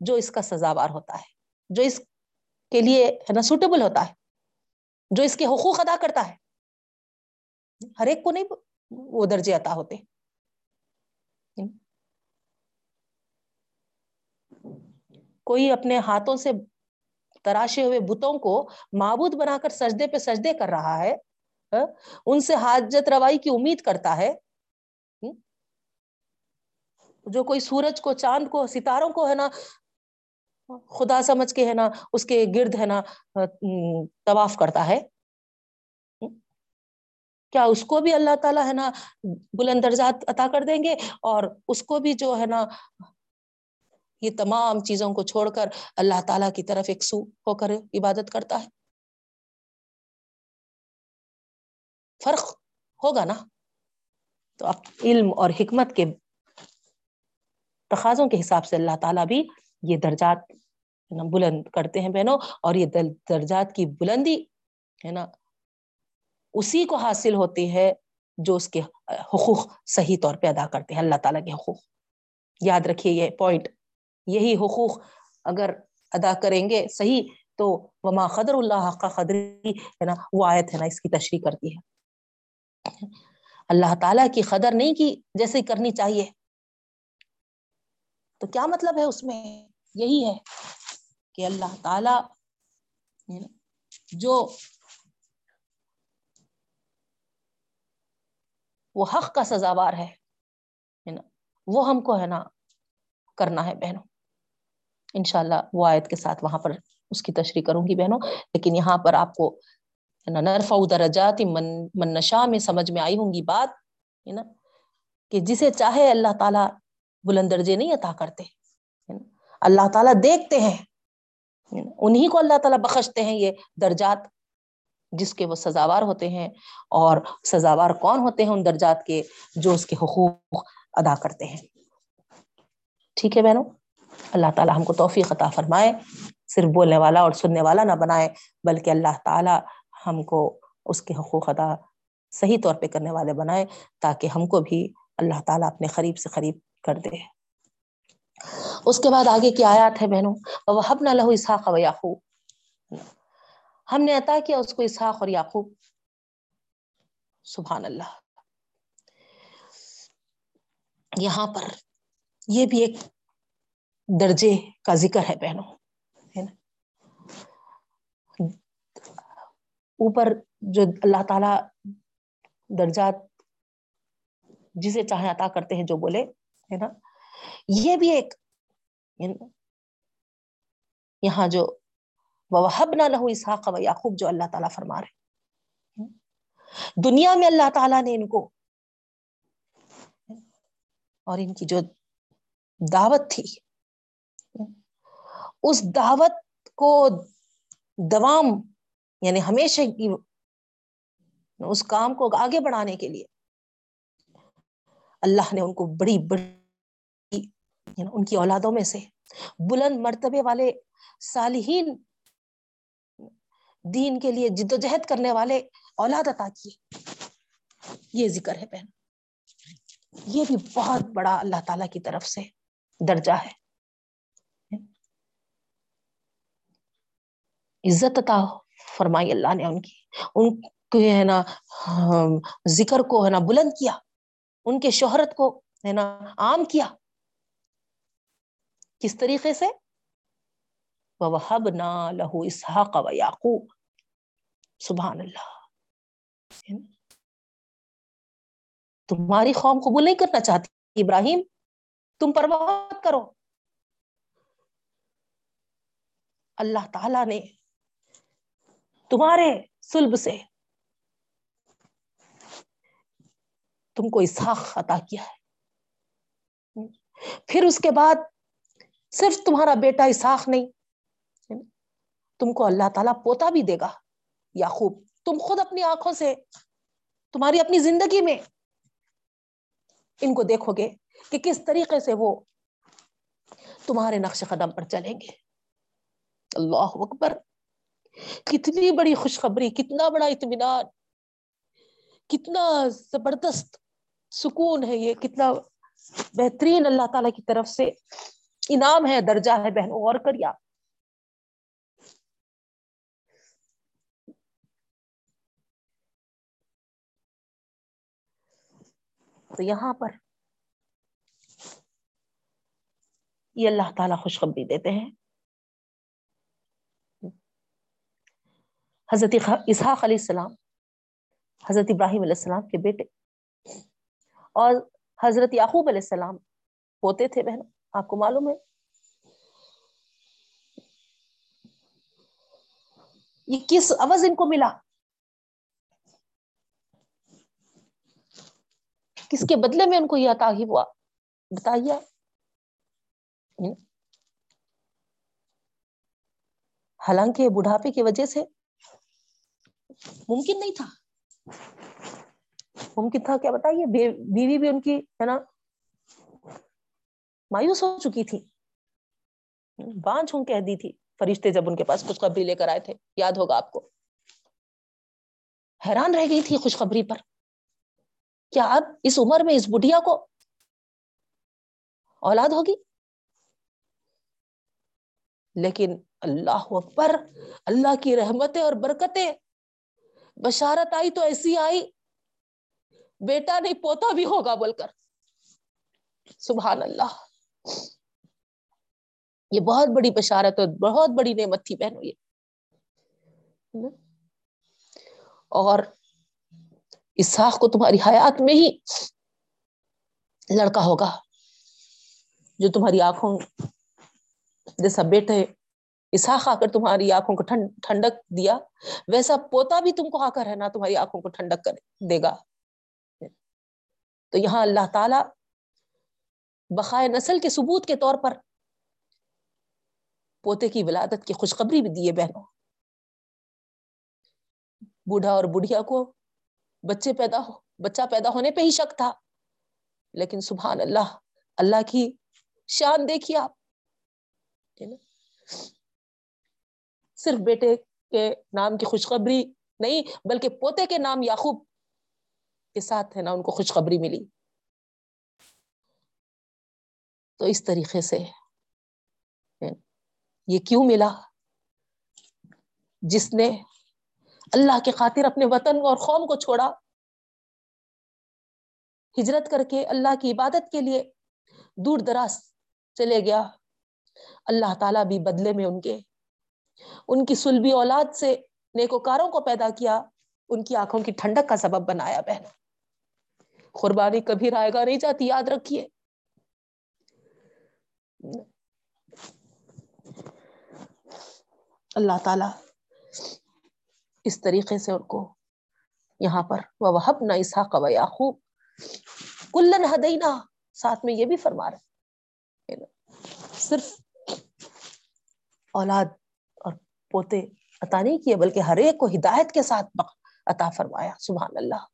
جو اس کا سزاوار ہوتا ہے، جو اس کے لیے ہے نا سوٹیبل ہوتا ہے، جو اس کے حقوق ادا کرتا ہے۔ ہر ایک کو نہیں، وہ درجے عطا ہوتے۔ کوئی اپنے ہاتھوں سے تراشے ہوئے بتوں کو معبود بنا کر سجدے پہ سجدے کر رہا ہے ہاں؟ ان سے حاجت روائی کی امید کرتا ہے۔ جو کوئی سورج کو، چاند کو، ستاروں کو ہے نا، خدا سمجھ کے ہے نا، اس کے گرد ہے نا ہاں، طواف کرتا ہے۔ کیا اس کو بھی اللہ تعالیٰ ہے نا، بلند درجات عطا کر دیں گے؟ اور اس کو بھی جو ہے نا یہ تمام چیزوں کو چھوڑ کر اللہ تعالیٰ کی طرف ایک سو ہو کر عبادت کرتا ہے۔ فرق ہوگا نا؟ تو اب علم اور حکمت کے تقاضوں کے حساب سے اللہ تعالیٰ بھی یہ درجات بلند کرتے ہیں بہنوں، اور یہ درجات کی بلندی ہے نا اسی کو حاصل ہوتی ہے جو اس کے حقوق صحیح طور پہ ادا کرتے ہیں، اللہ تعالیٰ کے حقوق۔ یاد رکھیے یہ پوائنٹ یہی حقوق اگر ادا کریں گے صحیح، تو وما قدر اللہ کا قدری ہے نا، وہ آیت ہے نا، اس کی تشریح کرتی ہے۔ اللہ تعالیٰ کی قدر نہیں کی جیسے کرنی چاہیے۔ تو کیا مطلب ہے اس میں؟ یہی ہے کہ اللہ تعالی جو وہ حق کا سزاوار ہے وہ ہم کو ہے نا کرنا ہے بہنوں۔ انشاءاللہ وہ آیت کے ساتھ وہاں پر اس کی تشریح کروں گی بہنوں، لیکن یہاں پر آپ کو نرفا درجات من نشا میں سمجھ میں آئی ہوں گی بات، ہے نا، کہ جسے چاہے اللہ تعالیٰ بلند درجے نہیں عطا کرتے اللہ تعالیٰ دیکھتے ہیں انہی کو اللہ تعالیٰ بخشتے ہیں یہ درجات جس کے وہ سزاوار ہوتے ہیں، اور سزاوار کون ہوتے ہیں ان درجات کے جو اس کے حقوق ادا کرتے ہیں۔ ٹھیک ہے بہنوں؟ اللہ تعالیٰ ہم کو توفیق عطا فرمائے۔ صرف بولنے والا اور سننے والا نہ بنائے، بلکہ اللہ تعالیٰ ہم کو اس کے حقوق ادا صحیح طور پہ کرنے والے بنائے، تاکہ ہم کو بھی اللہ تعالیٰ اپنے قریب سے قریب کر دے۔ اس کے بعد آگے کی آیات ہے بہنوں وہ نہ لہو اسحاق و یاقو ہم نے عطا کیا اس کو اسحاق اور یعقوب۔ سبحان اللہ۔ یہاں پر یہ بھی ایک درجے کا ذکر ہے بہنوں، ہے نا؟ اوپر جو اللہ تعالی درجات جسے چاہے عطا کرتے ہیں جو بولے، ہے نا؟ یہ بھی ایک یہاں جو وحب نہ لہو اسحاق و یعقوب جو اللہ تعالیٰ فرما رہے دنیا میں اللہ تعالیٰ نے ان کو، اور ان کی جو دعوت تھی اس دعوت کو دوام یعنی ہمیشہ کی اس کام کو آگے بڑھانے کے لیے۔ اللہ نے ان کو بڑی بڑی یعنی ان کی اولادوں میں سے بلند مرتبے والے صالحین دین کے لیے جد و جہد کرنے والے اولاد عطا کیے۔ یہ ذکر ہے بہن۔ یہ بھی بہت بڑا اللہ تعالی کی طرف سے درجہ ہے۔ عزت عطا فرمائی اللہ نے ان کی۔ ان کے ہے نا ذکر کو ہے نا بلند کیا۔ ان کے شہرت کو ہے نا عام کیا۔ کس طریقے سے؟ وَوَحَبْنَا لَهُ إِسْحَاقَ وَيَعْقُوبَ۔ سبحان اللہ۔ تمہاری قوم قبول نہیں کرنا چاہتی۔ ابراہیم، تم پرواہ کرو۔ اللہ تعالی نے تمہارے سلب سے۔ تم کو اسحاق عطا کیا ہے۔ پھر اس کے بعد صرف تمہارا بیٹا اسحاق نہیں، تم کو اللہ تعالیٰ پوتا بھی دے گا۔ یعقوب، تم خود اپنی آنکھوں سے تمہاری اپنی زندگی میں ان کو دیکھو گے کہ کس طریقے سے وہ تمہارے نقش قدم پر چلیں گے۔ اللہ اکبر۔ کتنی بڑی خوشخبری، کتنا بڑا اطمینان، کتنا زبردست سکون ہے یہ، کتنا بہترین اللہ تعالی کی طرف سے انعام ہے، درجہ ہے بہنوں اور کریا۔ تو یہاں پر یہ اللہ تعالیٰ خوشخبری دیتے ہیں۔ حضرت اسحاق علیہ السلام، حضرت ابراہیم علیہ السلام کے بیٹے اور حضرت یعقوب علیہ السلام ہوتے تھے بہن آپ کو معلوم ہے؟ یہ کس عوض ان کو ملا؟ کس کے بدلے میں ان کو یہ عطا ہی ہوا؟ بتائیے حالانکہ بڑھاپے کی وجہ سے ممکن نہیں تھا۔ ممکن تھا۔ کیا بتائیے؟ بیوی بھی ان کی، ہے نا، مایوس ہو چکی تھی۔ بانچ ہوں کہہ دی تھی۔ فرشتے جب ان کے پاس خوشخبری لے کر آئے تھے، یاد ہوگا آپ کو۔ حیران رہ گئی تھی خوشخبری پر۔ کیا اب اس عمر میں اس بڑھیا کو اولاد ہوگی؟ لیکن اللہ اکبر، اللہ کی رحمتیں اور برکتیں بشارت آئی تو ایسی آئی، بیٹا نہیں، پوتا بھی ہوگا بول کر۔ سبحان اللہ۔ یہ بہت بڑی بشارت اور بہت بڑی نعمت تھی بہنوں یہ۔ اور اسحاق کو تمہاری حیات میں ہی لڑکا ہوگا، جو تمہاری آنکھوں جیسا بیٹے اسحاق آ کر تمہاری آنکھوں کو ٹھنڈک دیا، ویسا پوتا بھی تم کو آ کر ہے نا، تمہاری آنکھوں کو ٹھنڈک کر دے گا۔ تو یہاں اللہ تعالی بقائے نسل کے ثبوت کے طور پر پوتے کی ولادت کی خوشخبری بھی دیے بہنوں۔ بوڑھا اور بڑھیا کو بچے پیدا ہو، بچہ پیدا ہونے پہ ہی شک تھا۔ لیکن سبحان اللہ اللہ کی شان دیکھیے آپ صرف بیٹے کے نام کی خوشخبری نہیں، بلکہ پوتے کے نام یعقوب کے ساتھ ہے نا، ان کو خوشخبری ملی۔ تو اس طریقے سے یہ کیوں ملا؟ جس نے اللہ کے خاطر اپنے وطن اور قوم کو چھوڑا۔ ہجرت کر کے اللہ کی عبادت کے لیے دور دراز چلے گیا۔ اللہ تعالیٰ بھی بدلے میں ان کے ان کی سلبی اولاد سے نیکوکاروں کو پیدا کیا، ان کی آنکھوں کی ٹھنڈک کا سبب بنایا بہن۔ قربانی کبھی رائے گا نہیں جاتی، یاد رکھیے۔ اللہ تعالی اس طریقے سے ان کو یہاں پر وہ نہ اسحاق و یعقوب کلن ہدینا ساتھ میں یہ بھی فرما رہے صرف اولاد پوتے عطا نہیں کیے، بلکہ ہر ایک کو ہدایت کے ساتھ عطا فرمایا۔ سبحان اللہ۔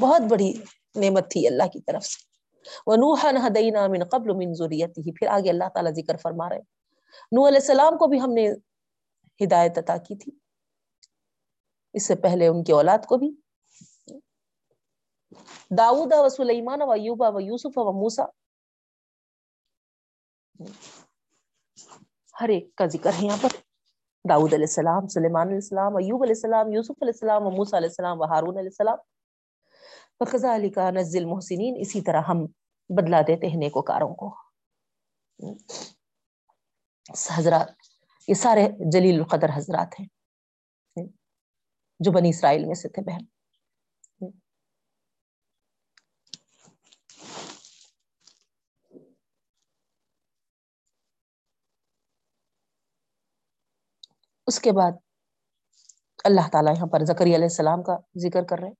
بہت بڑی نعمت تھی اللہ کی طرف سے۔ وَنُوحًا هَدَيْنَا مِن قَبْلُ مِن ذُرِّيَّتِهِ۔ پھر آگے اللہ تعالیٰ ذکر فرما رہے ہیں۔ نوح علیہ السلام کو بھی ہم نے ہدایت عطا کی تھی۔ اس سے پہلے ان کی اولاد کو بھی۔ داؤد و سلیمان و ایوبا و یوسف و موسا ہر ایک کا ذکر ہے یہاں پر۔ داؤد علیہ السلام، سلیمان علیہ السلام، ایوب علیہ السلام، یوسف علیہ السلام و موسا علیہ السلام و ہارون علیہ السلام۔ فخذا علی کا نزل محسنین اسی طرح ہم بدلا دیتے ہیں نیکوکاروں کو۔ حضرات، یہ سارے جلیل القدر حضرات ہیں۔ جو بنی اسرائیل میں سے تھے بہن۔ اس کے بعد اللہ تعالیٰ یہاں پر زکری علیہ السلام کا ذکر کر رہے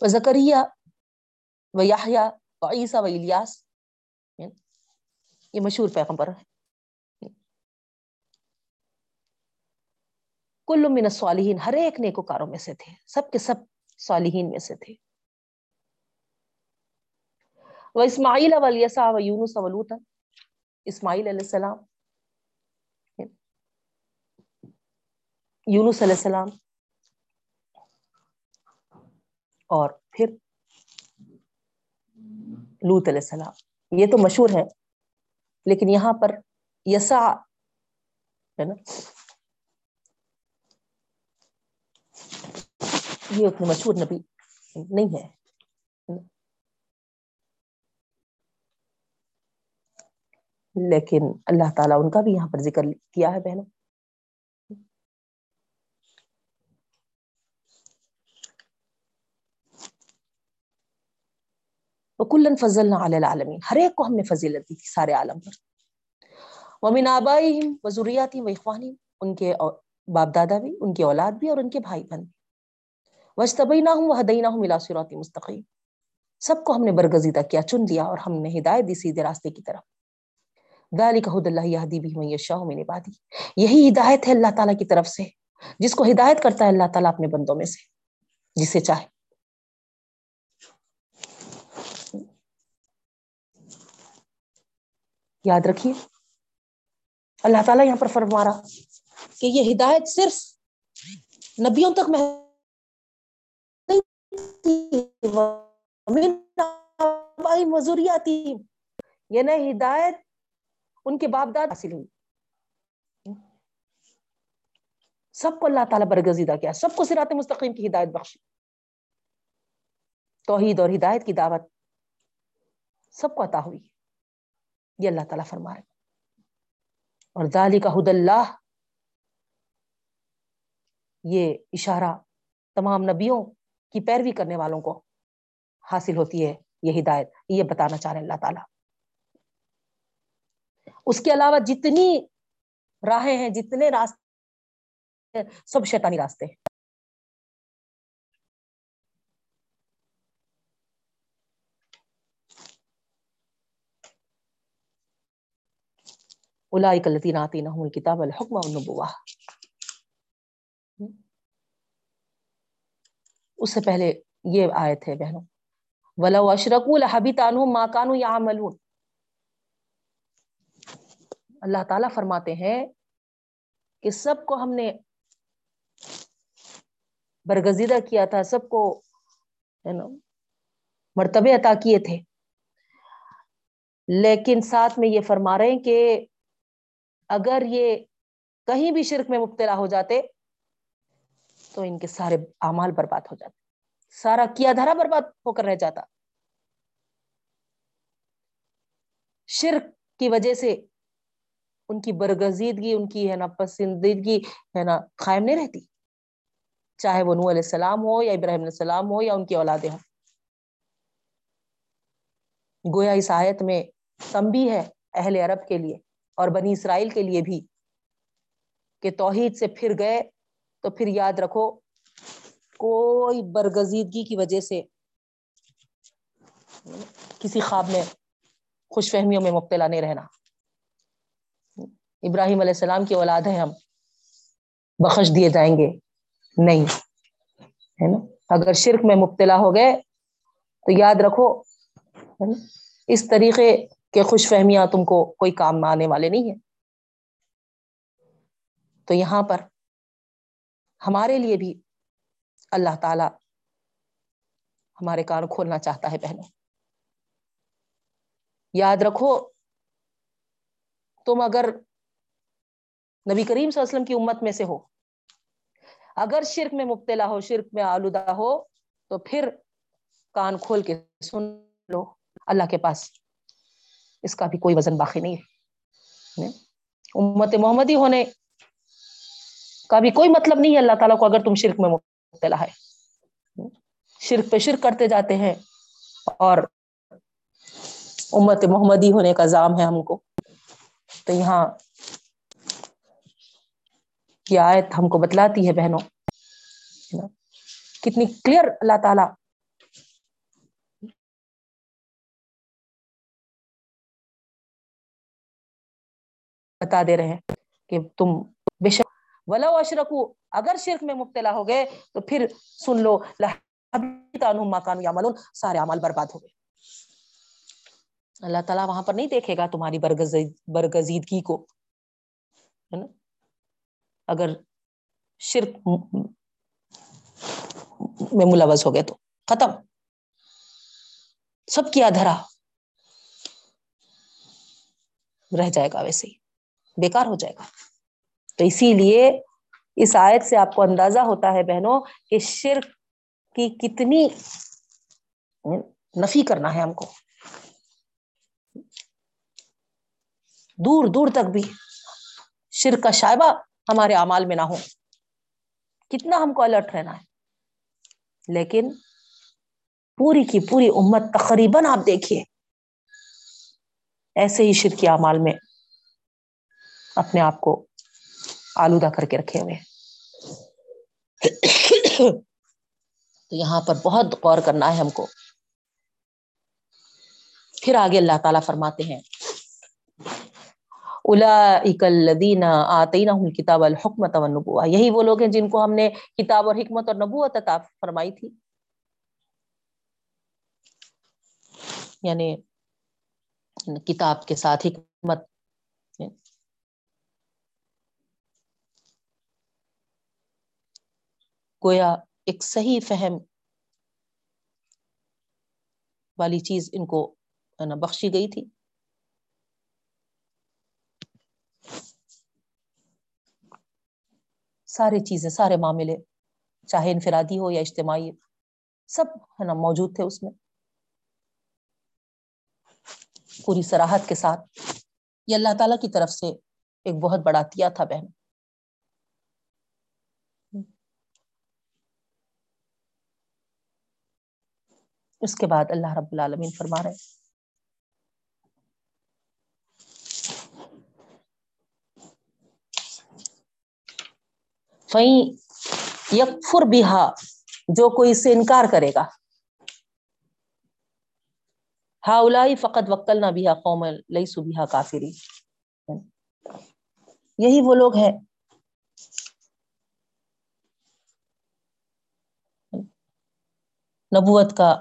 و زکریہ و یاحیہ و عیسیٰ و الیاس، یہ مشہور پیغمبر ہے کل من الصالحین، ہر ایک نیکوکاروں میں سے تھے۔ سب کے سب صالحین میں سے تھے۔ و اسماعیل و الیسا و یونس و لوتا اسماعیل علیہ السلام یونس علیہ السلام اور پھر لوت علیہ السلام۔ یہ تو مشہور ہے لیکن یہاں پر یسا ہے نا؟ یہ اتنے مشہور نبی نہیں ہے لیکن اللہ تعالیٰ ان کا بھی یہاں پر ذکر کیا ہے بہنوں۔ کلن فضل العالمین۔ ہر ایک کو ہم نے فضیلت دی تھی سارے عالم پر۔ ومن آبائہم وزریاتہم واخوانہم ان کے باپ دادا بھی، ان کے اولاد بھی، اور ان کے بھائی بہن بھی۔ وجتبیناہم وہدیناہم الى صراط مستقیم۔ سب کو ہم نے برگزیدہ کیا، چن لیا، اور ہم نے ہدایت دی سیدھے راستے کی طرف۔ ذالک حد اللہ یہدی بھی من یشاء من عبادی۔ یہی ہدایت ہے اللہ تعالیٰ کی طرف سے، جس کو ہدایت کرتا ہے اللہ تعالیٰ اپنے بندوں میں سے، جسے چاہے۔ یاد رکھیے۔ اللہ تعالیٰ یہاں پر فرما رہا کہ یہ ہدایت صرف نبیوں تک میں آتی ہدایت ان کے باپ داد حاصل ہوئی۔ سب کو اللہ تعالیٰ برگزیدہ کیا، سب کو سرات مستقیم کی ہدایت بخشی۔ توحید اور ہدایت کی دعوت سب کو عطا ہوئی۔ یہ اللہ تعالیٰ فرمائے اور ذالی کا حد اللہ۔ یہ اشارہ تمام نبیوں کی پیروی کرنے والوں کو حاصل ہوتی ہے، یہ ہدایت، یہ بتانا چاہ رہے اللہ تعالیٰ۔ اس کے علاوہ جتنی راہیں ہیں، جتنے راستے سب شیطانی راستے ہیں۔ اولئک الذین آتیناہم الکتاب الحکم والنبوہ اس سے پہلے یہ آیت ہے بہنوں. وَلَوْ أَشْرَكُوا لَحَبِطَ عَنْهُمْ مَا كَانُوا يَعْمَلُونَ. اللہ تعالیٰ فرماتے ہیں کہ سب کو ہم نے برگزیدہ کیا تھا، سب کو مرتبے عطا کیے تھے۔ لیکن ساتھ میں یہ فرما رہے ہیں کہ اگر یہ کہیں بھی شرک میں مبتلا ہو جاتے تو ان کے سارے اعمال برباد ہو جاتے، سارا کیا دھرا برباد ہو کر رہ جاتا۔ شرک کی وجہ سے ان کی برگزیدگی، ان کی ہے نا پسندیدگی ہے نا قائم نہیں رہتی۔ چاہے وہ نو علیہ السلام ہو یا ابراہیم علیہ السلام ہو یا ان کی اولادیں ہوں۔ گویا اس آیت میں تمبی ہے اہل عرب کے لیے۔ اور بنی اسرائیل کے لیے بھی کہ توحید سے پھر گئے، تو پھر یاد رکھو، کوئی برگزیدگی کی وجہ سے کسی خواب میں خوش فہمیوں میں مبتلا نہیں رہنا۔ ابراہیم علیہ السلام کی اولاد ہیں ہم، بخش دیے جائیں گے۔ نہیں، ہے نا؟ اگر شرک میں مبتلا ہو گئے، تو یاد رکھو اس طریقے کے خوش فہمیاں تم کو کوئی کام آنے والے نہیں ہیں۔ تو یہاں پر ہمارے لیے بھی اللہ تعالی ہمارے کان کھولنا چاہتا ہے بہنوں۔ یاد رکھو، تم اگر نبی کریم صلی اللہ علیہ وسلم کی امت میں سے ہو، اگر شرک میں مبتلا ہو، شرک میں آلودہ ہو، تو پھر کان کھول کے سن لو، اللہ کے پاس اس کا بھی کوئی وزن باقی نہیں ہے۔ امت محمدی ہونے کا بھی کوئی مطلب نہیں ہے۔ اللہ تعالیٰ کو اگر تم شرک میں مبتلا ہے۔ شرک پہ شرک کرتے جاتے ہیں اور امت محمدی ہونے کا زام ہے ہم کو۔ تو یہاں کی آیت ہم کو بتلاتی ہے بہنوں۔ کتنی کلیئر اللہ تعالی بتا دے رہے ہیں کہ تم بے شک ولا اشرکو اگر شرک میں مبتلا ہو گئے تو پھر سن لو مکان سارے عمل برباد ہو گئے۔ اللہ تعالیٰ وہاں پر نہیں دیکھے گا تمہاری برگز، برگزیدگی کو، ہے نا؟ اگر شرک میں ملوث ہو گئے تو۔ ختم۔ سب کیا دھرا۔ رہ جائے گا ویسے ہی۔ بیکار ہو جائے گا۔ تو اسی لیے اس آیت سے آپ کو اندازہ ہوتا ہے بہنوں کہ شرک کی کتنی نفی کرنا ہے ہم کو۔ دور دور تک بھی شرک کا شائبہ ہمارے اعمال میں نہ ہو۔ کتنا ہم کو الرٹ رہنا ہے۔ لیکن پوری کی پوری امت تقریباً آپ دیکھیے، ایسے ہی شرکی اعمال میں اپنے آپ کو آلودہ کر کے رکھے ہوئے تو یہاں پر بہت غور کرنا ہے ہم کو۔ پھر آگے اللہ تعالی فرماتے ہیں کتاب الحکمت نبوا یہی وہ لوگ ہیں جن کو ہم نے کتاب اور حکمت اور نبوت عطا فرمائی تھی۔ یعنی کتاب کے ساتھ حکمت گویا ایک صحیح فہم والی چیز ان کو بخشی گئی تھی۔ ساری چیزیں، سارے معاملے، چاہے انفرادی ہو یا اجتماعی، سب ہے نا موجود تھے اس میں۔ پوری سراحت کے ساتھ۔ یہ اللہ تعالی کی طرف سے ایک بہت بڑا عطیہ تھا بہن۔ اس کے بعد اللہ رب العالمین فرما رہے فہیں یکفر بہا جو کوئی اس سے انکار کرے گا۔ ہا فقط وکل نہ بھی قوم لئی سبھا کافری یہی وہ لوگ ہیں۔ نبوت کا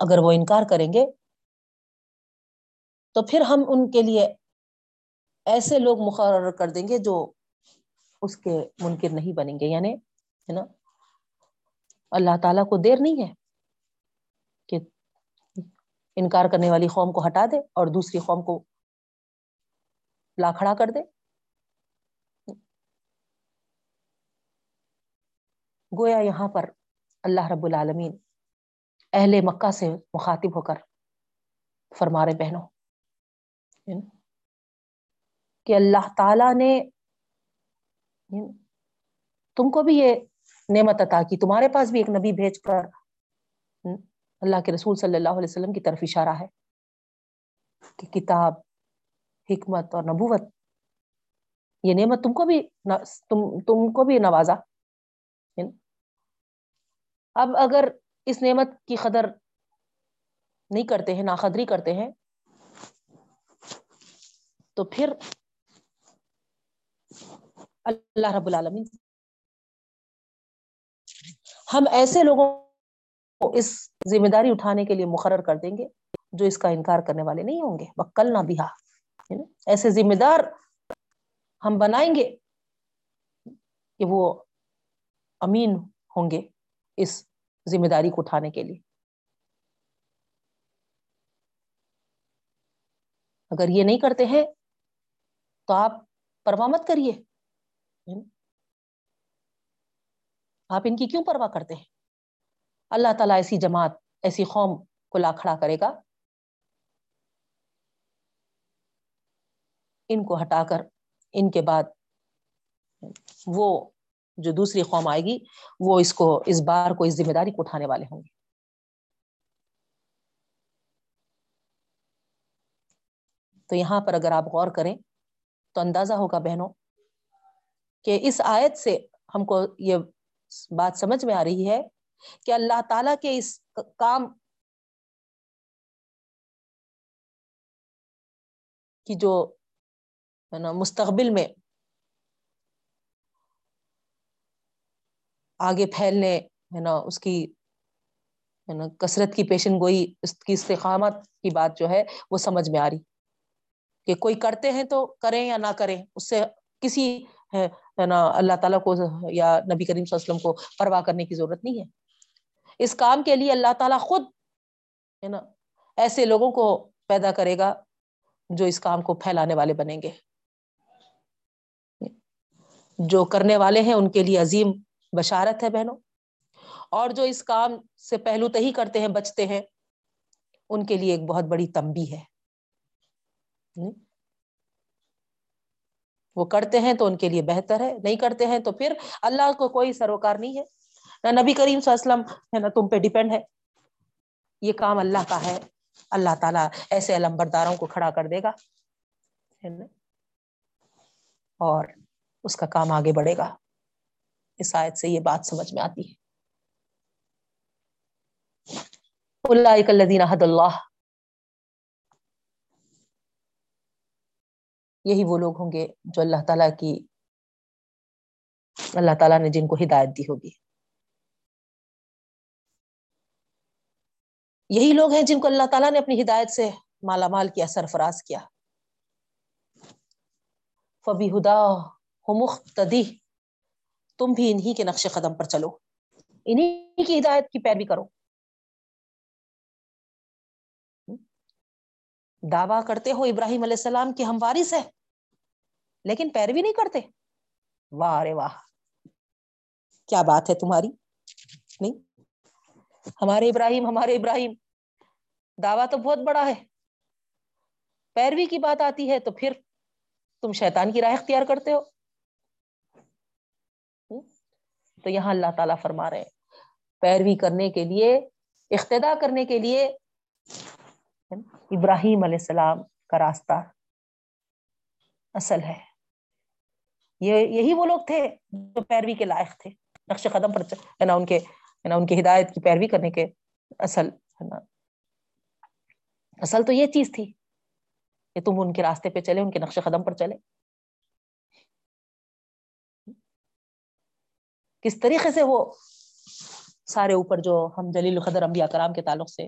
اگر وہ انکار کریں گے، تو پھر ہم ان کے لیے ایسے لوگ مقرر کر دیں گے جو اس کے منکر نہیں بنیں گے یعنی ہے نا؟ اللہ تعالیٰ کو دیر نہیں ہے کہ انکار کرنے والی قوم کو ہٹا دے اور دوسری قوم کو لا کھڑا کر دے۔ گویا یہاں پر اللہ رب العالمین اہل مکہ سے مخاطب ہو کر فرما رہے بہنوں کہ اللہ تعالی نے تم کو بھی یہ نعمت عطا کی، تمہارے پاس بھی ایک نبی بھیج کر اللہ کے رسول صلی اللہ علیہ وسلم کی طرف اشارہ ہے کہ کتاب، حکمت اور نبوت، یہ نعمت تم کو بھی تم تم کو بھی نوازا اب اگر اس نعمت کی قدر نہیں کرتے ہیں، ناقدری کرتے ہیں، تو پھر اللہ رب العالمین ہم ایسے لوگوں کو اس ذمہ داری اٹھانے کے لیے مقرر کر دیں گے جو اس کا انکار کرنے والے نہیں ہوں گے۔ بکل نہ بھی ایسے ذمہ دار ہم بنائیں گے کہ وہ امین ہوں گے اس ذمہ داری کو اٹھانے کے لیے۔ اگر یہ نہیں کرتے ہیں، تو آپ پرواہ مت کریے۔ آپ ان کی کیوں پرواہ کرتے ہیں؟ اللہ تعالیٰ ایسی جماعت، ایسی قوم کو لا کھڑا کرے گا۔ ان کو ہٹا کر، ان کے بعد وہ جو دوسری قوم آئے گی، وہ اس کو، اس بار کو اس ذمہ داری کو اٹھانے والے ہوں گے۔ تو یہاں پر اگر آپ غور کریں، تو اندازہ ہوگا بہنوں، کہ اس آیت سے ہم کو یہ بات سمجھ میں آ رہی ہے کہ اللہ تعالی کے اس کام کی جو مستقبل میں آگے پھیلنے، ہے نا، اس کی، ہے نا، کثرت کی پیشن گوئی، اس کی استقامت کی بات جو ہے وہ سمجھ میں آ رہی۔ کہ کوئی کرتے ہیں تو کریں یا نہ کریں، اس سے کسی، ہے نا، اللہ تعالیٰ کو یا نبی کریم صلی اللہ علیہ وسلم کو پرواہ کرنے کی ضرورت نہیں ہے۔ اس کام کے لیے اللہ تعالیٰ خود، ہے نا، ایسے لوگوں کو پیدا کرے گا جو اس کام کو پھیلانے والے بنیں گے۔ جو کرنے والے ہیں، ان کے لیے عظیم بشارت ہے بہنوں۔ اور جو اس کام سے پہلو تہی کرتے ہیں، بچتے ہیں، ان کے لیے ایک بہت بڑی تمبی ہے۔ وہ کرتے ہیں تو ان کے لیے بہتر ہے، نہیں کرتے ہیں تو پھر اللہ کو کوئی سروکار نہیں ہے۔ نہ نبی کریم صلی اللہ علیہ وسلم ہے نا تم پہ ڈیپینڈ ہے۔ یہ کام اللہ کا ہے۔ اللہ تعالیٰ ایسے علم برداروں کو کھڑا کر دے گا اور اس کا کام آگے بڑھے گا۔ اس آیت سے یہ بات سمجھ میں آتی ہے۔ اللہ حد اللہ۔ یہی وہ لوگ ہوں گے جو اللہ تعالیٰ کی، اللہ تعالیٰ نے جن کو ہدایت دی ہوگی۔ یہی لوگ ہیں جن کو اللہ تعالیٰ نے اپنی ہدایت سے مالا مال کیا، سرفراز کیا۔ فبی ہدا مختدی تم بھی انہی کے نقش قدم پر چلو۔ انہی کی ہدایت کی پیروی کرو۔ دعویٰ کرتے ہو ابراہیم علیہ السلام کی ہم وارث ہے لیکن پیروی نہیں کرتے۔ واہ رے واہ۔ کیا بات ہے تمہاری؟ نہیں۔ ہمارے ابراہیم ہمارے ابراہیم۔ دعویٰ تو بہت بڑا ہے۔ پیروی کی بات آتی ہے تو پھر تم شیطان کی راہ اختیار کرتے ہو۔ تو یہاں اللہ تعالیٰ فرما رہے پیروی کرنے کے لیے، اقتدا کرنے کے لیے ابراہیم علیہ السلام کا راستہ اصل ہے۔ یہ، یہی وہ لوگ تھے جو پیروی کے لائق تھے۔ نقش قدم پر ہے نا، ان کے، ہے نا، ان کی ہدایت کی پیروی کرنے کے اصل، ہے نا۔ اصل تو یہ چیز تھی کہ تم ان کے راستے پہ چلے، ان کے نقش قدم پر چلے۔ کس طریقے سے وہ سارے اوپر جو ہم جلیل القدر انبیاء کرام کے تعلق سے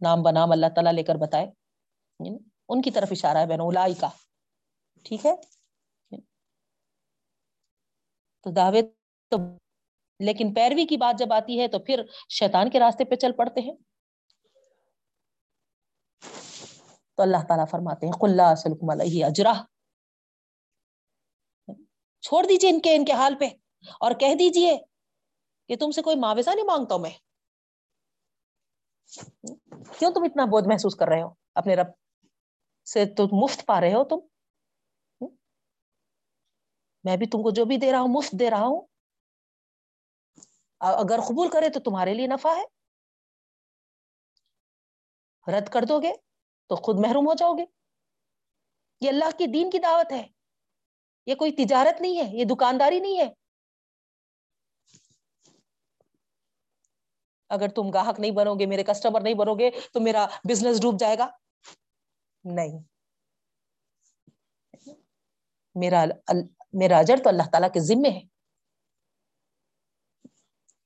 نام بنام اللہ تعالیٰ لے کر بتائے یعنی ان کی طرف اشارہ ہے بین اولائی کا ٹھیک ہے؟ تو دعوے تو لیکن پیروی کی بات جب آتی ہے تو پھر شیطان کے راستے پہ چل پڑتے ہیں۔ تو اللہ تعالیٰ فرماتے ہیں قلعہ علیہ اجرا چھوڑ دیجیے ان کے ان کے حال پہ۔ اور کہہ دیجیے کہ تم سے کوئی معاوضہ نہیں مانگتا ہوں میں۔ کیوں تم اتنا بودھ محسوس کر رہے ہو؟ اپنے رب سے تو مفت پا رہے ہو تم۔ میں بھی تم کو جو بھی دے رہا ہوں، مفت دے رہا ہوں۔ اگر قبول کرے تو تمہارے لیے نفع ہے۔ رد کر دو گے تو خود محروم ہو جاؤ گے۔ یہ اللہ کے دین کی دعوت ہے۔ یہ کوئی تجارت نہیں ہے، یہ دکانداری نہیں ہے۔ اگر تم گاہک نہیں بنو گے، میرے کسٹمر نہیں بنو گے، تو میرا بزنس ڈوب جائے گا۔ نہیں۔ میرا میرا اجر تو اللہ تعالیٰ کے ذمے ہے۔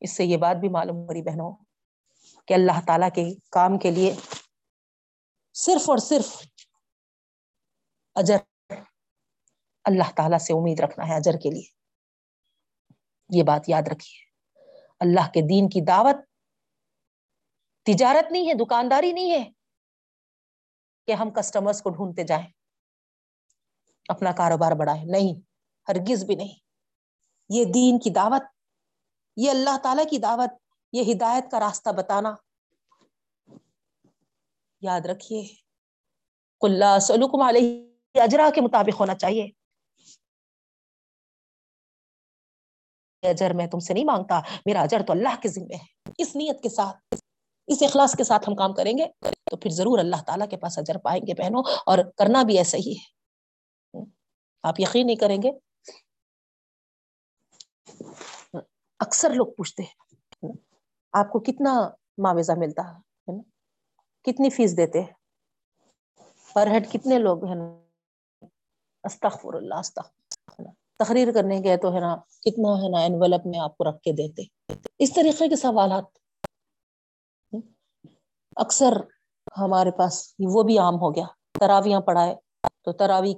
اس سے یہ بات بھی معلوم ہو رہی بہنوں کہ اللہ تعالیٰ کے کام کے لیے صرف اور صرف اجر اللہ تعالیٰ سے امید رکھنا ہے، اجر کے لیے۔ یہ بات یاد رکھیے۔ اللہ کے دین کی دعوت تجارت نہیں ہے، دکانداری نہیں ہے کہ ہم کسٹمرز کو ڈھونڈتے جائیں۔ اپنا کاروبار بڑھائے نہیں، ہرگز بھی نہیں۔ یہ دین کی دعوت، یہ اللہ تعالی کی دعوت، یہ ہدایت کا راستہ بتانا۔ یاد رکھیے کلّہ سلوکم علیہ اجرا کے مطابق ہونا چاہیے۔ اجر میں تم سے نہیں مانگتا، میرا اجر تو اللہ کے ذمے ہے۔ اس نیت کے ساتھ۔ اس اخلاص کے ساتھ ہم کام کریں گے، تو پھر ضرور اللہ تعالیٰ کے پاس اجر پائیں گے بہنوں، اور کرنا بھی ایسا ہی ہے۔ آپ یقین نہیں کریں گے۔ اکثر لوگ پوچھتے ہیں، آپ کو کتنا معاوضہ ملتا ہے کتنی فیس دیتے ہیں؟ پر ہیڈ کتنے لوگ ہیں؟ استغفر اللہ، استغفر تقریر کرنے گئے تو ہے نا، کتنا ہے نا انویلپ میں آپ کو رکھ کے دیتے۔ اس طریقے کے سوالات اکثر ہمارے پاس وہ بھی عام ہو گیا۔ تراویاں پڑھائے تو تراوی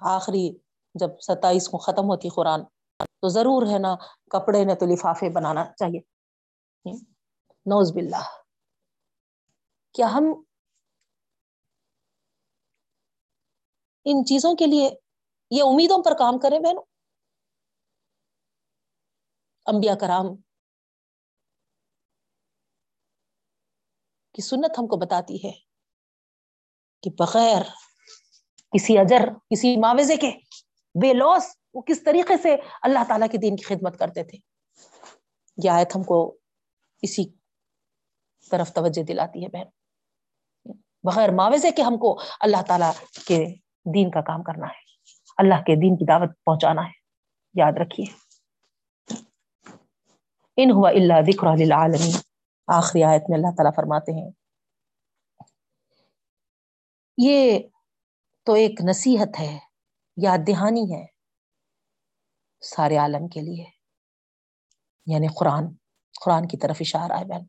آخری جب ستائیس کو ختم ہوتی قرآن، تو ضرور ہے نا کپڑے نے تو لفافے بنانا چاہیے۔ نوز باللہ۔ کیا ہم ان چیزوں کے لیے یہ امیدوں پر کام کریں بہنوں؟ انبیاء کرام کی سنت ہم کو بتاتی ہے کہ بغیر کسی اجر، کسی معاوضے کے بے لوس وہ کس طریقے سے اللہ تعالیٰ کے دین کی خدمت کرتے تھے؟ یہ آیت ہم کو اسی طرف توجہ دلاتی ہے بہن۔ بغیر معاوضے کے ہم کو اللہ تعالیٰ کے دین کا کام کرنا ہے۔ اللہ کے دین کی دعوت پہنچانا ہے۔ یاد رکھیے۔ ان ہوا اللہ ذکر للعالمین۔ آخری آیت میں اللہ تعالیٰ فرماتے ہیں۔ یہ تو ایک نصیحت ہے، یاد دہانی ہے سارے عالم کے لیے۔ یعنی قرآن قرآن کی طرف اشارہ ہے بہن۔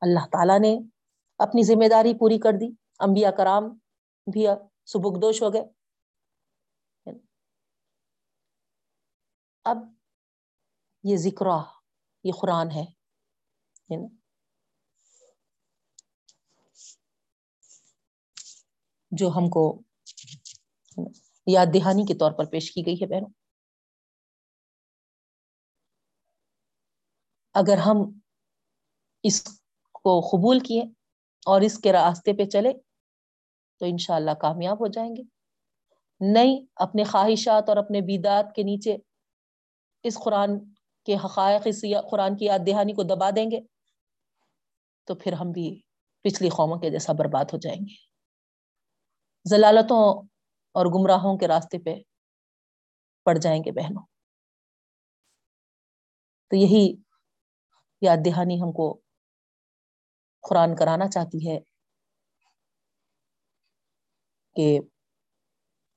اللہ تعالیٰ نے اپنی ذمہ داری پوری کر دی، انبیاء کرام بھی سبکدوش ہو گئے۔ اب یہ ذکر یہ قرآن ہے۔ جو ہم کو یاد دہانی کے طور پر پیش کی گئی ہے بہنوں۔ اگر ہم اس کو قبول کیے اور اس کے راستے پہ چلے تو انشاءاللہ کامیاب ہو جائیں گے۔ نہیں، اپنے خواہشات اور اپنے بیدات کے نیچے اس قرآن کے حقائق، اس قرآن کی یاد دہانی کو دبا دیں گے۔ تو پھر ہم بھی پچھلی قوموں کے جیسا برباد ہو جائیں گے۔ ضلالتوں اور گمراہوں کے راستے پہ پڑ جائیں گے بہنوں۔ تو یہی یاد دہانی ہم کو قرآن کرانا چاہتی ہے کہ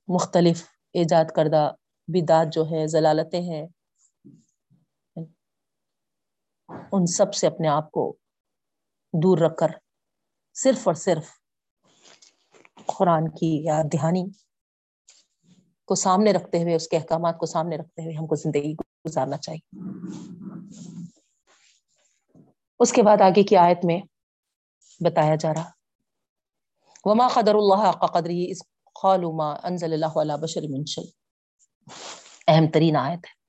مختلف ایجاد کردہ بدعت جو ہے ضلالتیں ہیں، ان سب سے اپنے آپ کو دور رکھ کر صرف اور صرف قرآن کی یاد دہانی کو سامنے رکھتے ہوئے، اس کے احکامات کو سامنے رکھتے ہوئے ہم کو زندگی گزارنا چاہیے۔ اس کے بعد آگے کی آیت میں بتایا جا رہا، وما قدر اللہ کا قدری اس خالما انزل اللہ علیہ بشر من اہم ترین آیت ہے۔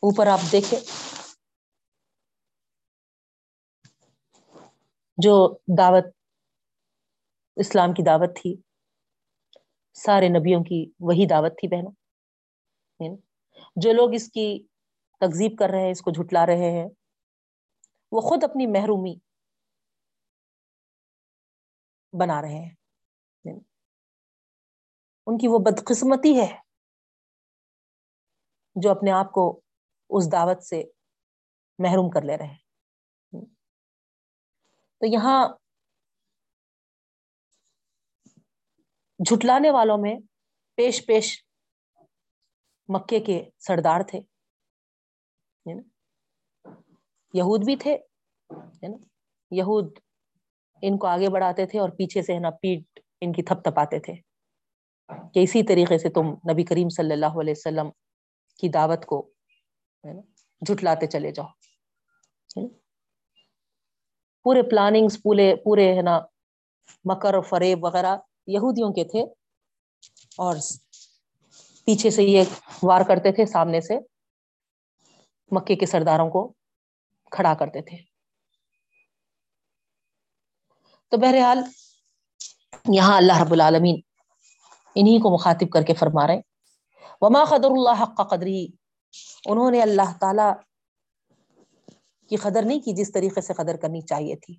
اوپر آپ دیکھیں۔ جو دعوت، اسلام کی دعوت تھی، سارے نبیوں کی وہی دعوت تھی بہنوں جو لوگ اس کی تقزیب کر رہے ہیں، اس کو جھٹلا رہے ہیں، وہ خود اپنی محرومی بنا رہے ہیں ان کی وہ بدقسمتی ہے جو اپنے آپ کو اس دعوت سے محروم کر لے رہے ہیں۔ تو یہاں جھٹلانے والوں میں پیش پیش مکے کے سردار تھے یہود بھی تھے یہود ان کو آگے بڑھاتے تھے اور پیچھے سے ہے نا پیٹ ان کی تھپ تھپاتے تھے۔ کہ اسی طریقے سے تم نبی کریم صلی اللہ علیہ وسلم کی دعوت کو جھٹلاتے چلے جاؤ۔ پورے پلاننگز پورے پورے ہے نا، مکر فریب وغیرہ یہودیوں کے تھے اور پیچھے سے یہ وار کرتے تھے، سامنے سے مکے کے سرداروں کو کھڑا کرتے تھے۔ تو بہرحال یہاں اللہ رب العالمین انہی کو مخاطب کر کے فرما رہے وما قدر اللہ حق قدری انہوں نے اللہ تعالی کی قدر نہیں کی جس طریقے سے قدر کرنی چاہیے تھی۔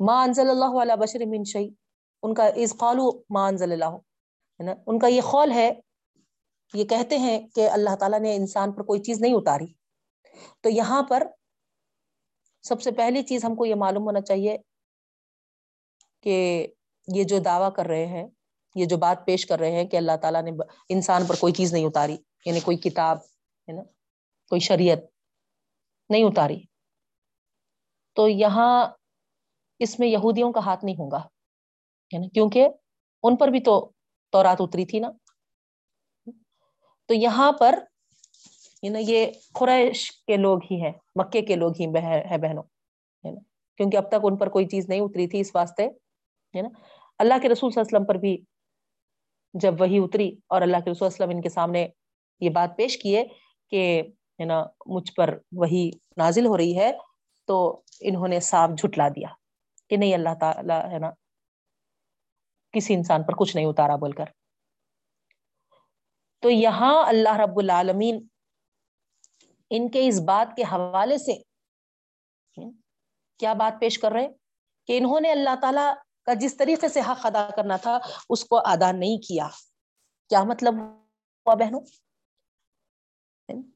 ما انزل اللہ علی بشر من شیء۔ ان کا اس قالو ما انزل اللہ۔ ہے نا؟ ان کا یہ قول ہے یہ کہتے ہیں کہ اللہ تعالیٰ نے انسان پر کوئی چیز نہیں اتاری۔ تو یہاں پر سب سے پہلی چیز ہم کو یہ معلوم ہونا چاہیے کہ یہ جو دعویٰ کر رہے ہیں یہ جو بات پیش کر رہے ہیں کہ اللہ تعالیٰ نے انسان پر کوئی چیز نہیں اتاری یعنی کوئی کتاب، ہے نا، کوئی شریعت نہیں اتاری۔ تو یہاں اس میں یہودیوں کا ہاتھ نہیں ہوگا ہے نا، کیونکہ ان پر بھی تو تورات اتری تھی نا۔ تو یہاں پر یہ قریش کے لوگ ہی ہیں، مکے کے لوگ ہی ہے بہنوں، ہے نا۔ کیونکہ اب تک ان پر کوئی چیز نہیں اتری تھی اس واسطے، ہے نا۔ اللہ کے رسول صلی اللہ علیہ وسلم پر بھی جب وہی اتری اور اللہ کے رسول وسلم ان کے سامنے یہ بات پیش کیے کہ، ہے نا، مجھ پر وہی نازل ہو رہی ہے، تو انہوں نے صاف جھٹلا دیا کہ نہیں، اللہ تعالی، ہے نا، کسی انسان پر کچھ نہیں اتارا بول کر۔ تو یہاں اللہ رب العالمین ان کے اس بات کے حوالے سے کیا بات پیش کر رہے کہ انہوں نے اللہ تعالی کا جس طریقے سے حق ادا کرنا تھا، اس کو ادا نہیں کیا۔ کیا مطلب ہوا بہنوں؟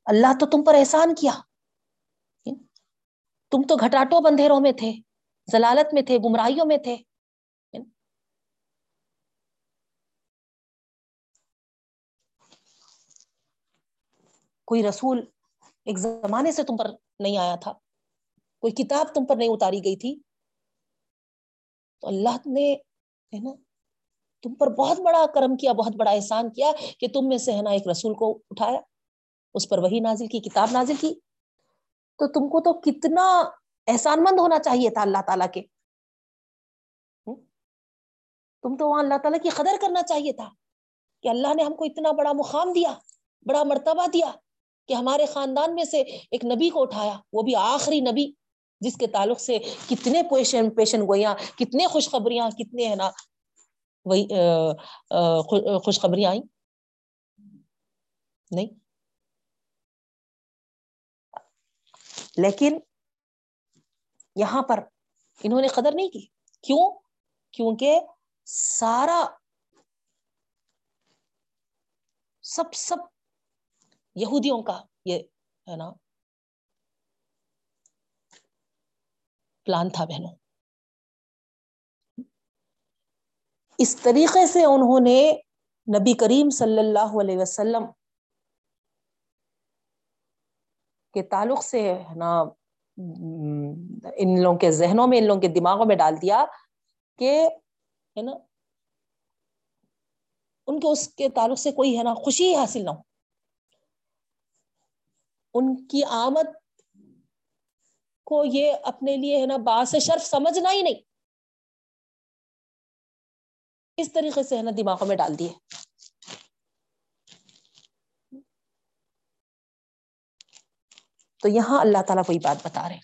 اللہ تو تم پر احسان کیا۔ تم تو گھٹاٹوں بندھیروں میں تھے، ضلالت میں تھے، گمراہیوں میں تھے۔ کوئی رسول ایک زمانے سے تم پر نہیں آیا تھا۔ کوئی کتاب تم پر نہیں اتاری گئی تھی۔ تو اللہ نے ہے نا تم پر بہت بڑا کرم کیا، بہت بڑا احسان کیا کہ تم میں سے ہے نا ایک رسول کو اٹھایا، اس پر وہی نازل کی، کتاب نازل کی۔ تو تم کو تو کتنا احسان مند ہونا چاہیے تھا اللہ تعالیٰ کے۔ تم تو وہاں اللہ تعالیٰ کی قدر کرنا چاہیے تھا کہ اللہ نے ہم کو اتنا بڑا مقام دیا، بڑا مرتبہ دیا کہ ہمارے خاندان میں سے ایک نبی کو اٹھایا، وہ بھی آخری نبی۔ جس کے تعلق سے کتنے پیشن پیشن گوئیاں، کتنے خوشخبریاں، کتنے ہے نا، وہی خوشخبریاں آئیں؟ نہیں؟ لیکن یہاں پر انہوں نے قدر نہیں کی۔ کیوں؟ کیونکہ سارا سب سب یہودیوں کا یہ، ہے نا پلان تھا بہنوں۔ اس طریقے سے انہوں نے نبی کریم صلی اللہ علیہ وسلم کے تعلق سے نا، ان لوگوں کے ذہنوں میں، ان لوگوں کے دماغوں میں ڈال دیا کہ، ہے نا، ان کے اس کے تعلق سے کوئی، ہے نا، خوشی حاصل نہ ہو۔ ان کی آمد کو یہ اپنے لیے ہے نا باس شرف سمجھنا ہی نہیں۔ اس طریقے سے ہے نا دماغوں میں ڈال دیے۔ تو یہاں اللہ تعالیٰ کوئی بات بتا رہے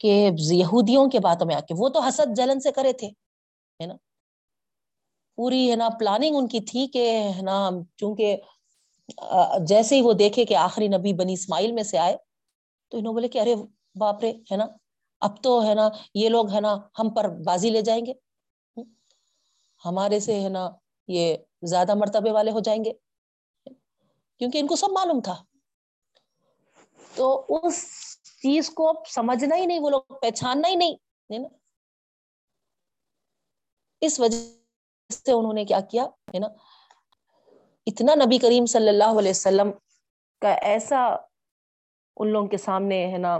کہ یہودیوں کے باتوں میں آ کے وہ تو حسد جلن سے کرے تھے، ہے نا؟ پوری ہے نا پلاننگ ان کی تھی کہ ہے نا چونکہ جیسے ہی وہ دیکھے کہ آخری نبی بنی اسماعیل میں سے آئے، تو انہوں بولے کہ ارے باپ رے، ہے نا؟ اب تو، ہے نا، یہ لوگ، ہے نا، ہم پر بازی لے جائیں گے۔ ہمارے سے، ہے نا، یہ زیادہ مرتبے والے ہو جائیں گے۔ کیونکہ ان کو سب معلوم تھا۔ تو اس چیز کو سمجھنا ہی نہیں، وہ لوگ پہچاننا ہی نہیں نا؟ اس وجہ سے انہوں نے کیا کیا، ہے نا؟ اتنا نبی کریم صلی اللہ علیہ وسلم کا ایسا ان لوگوں کے سامنے ہے نا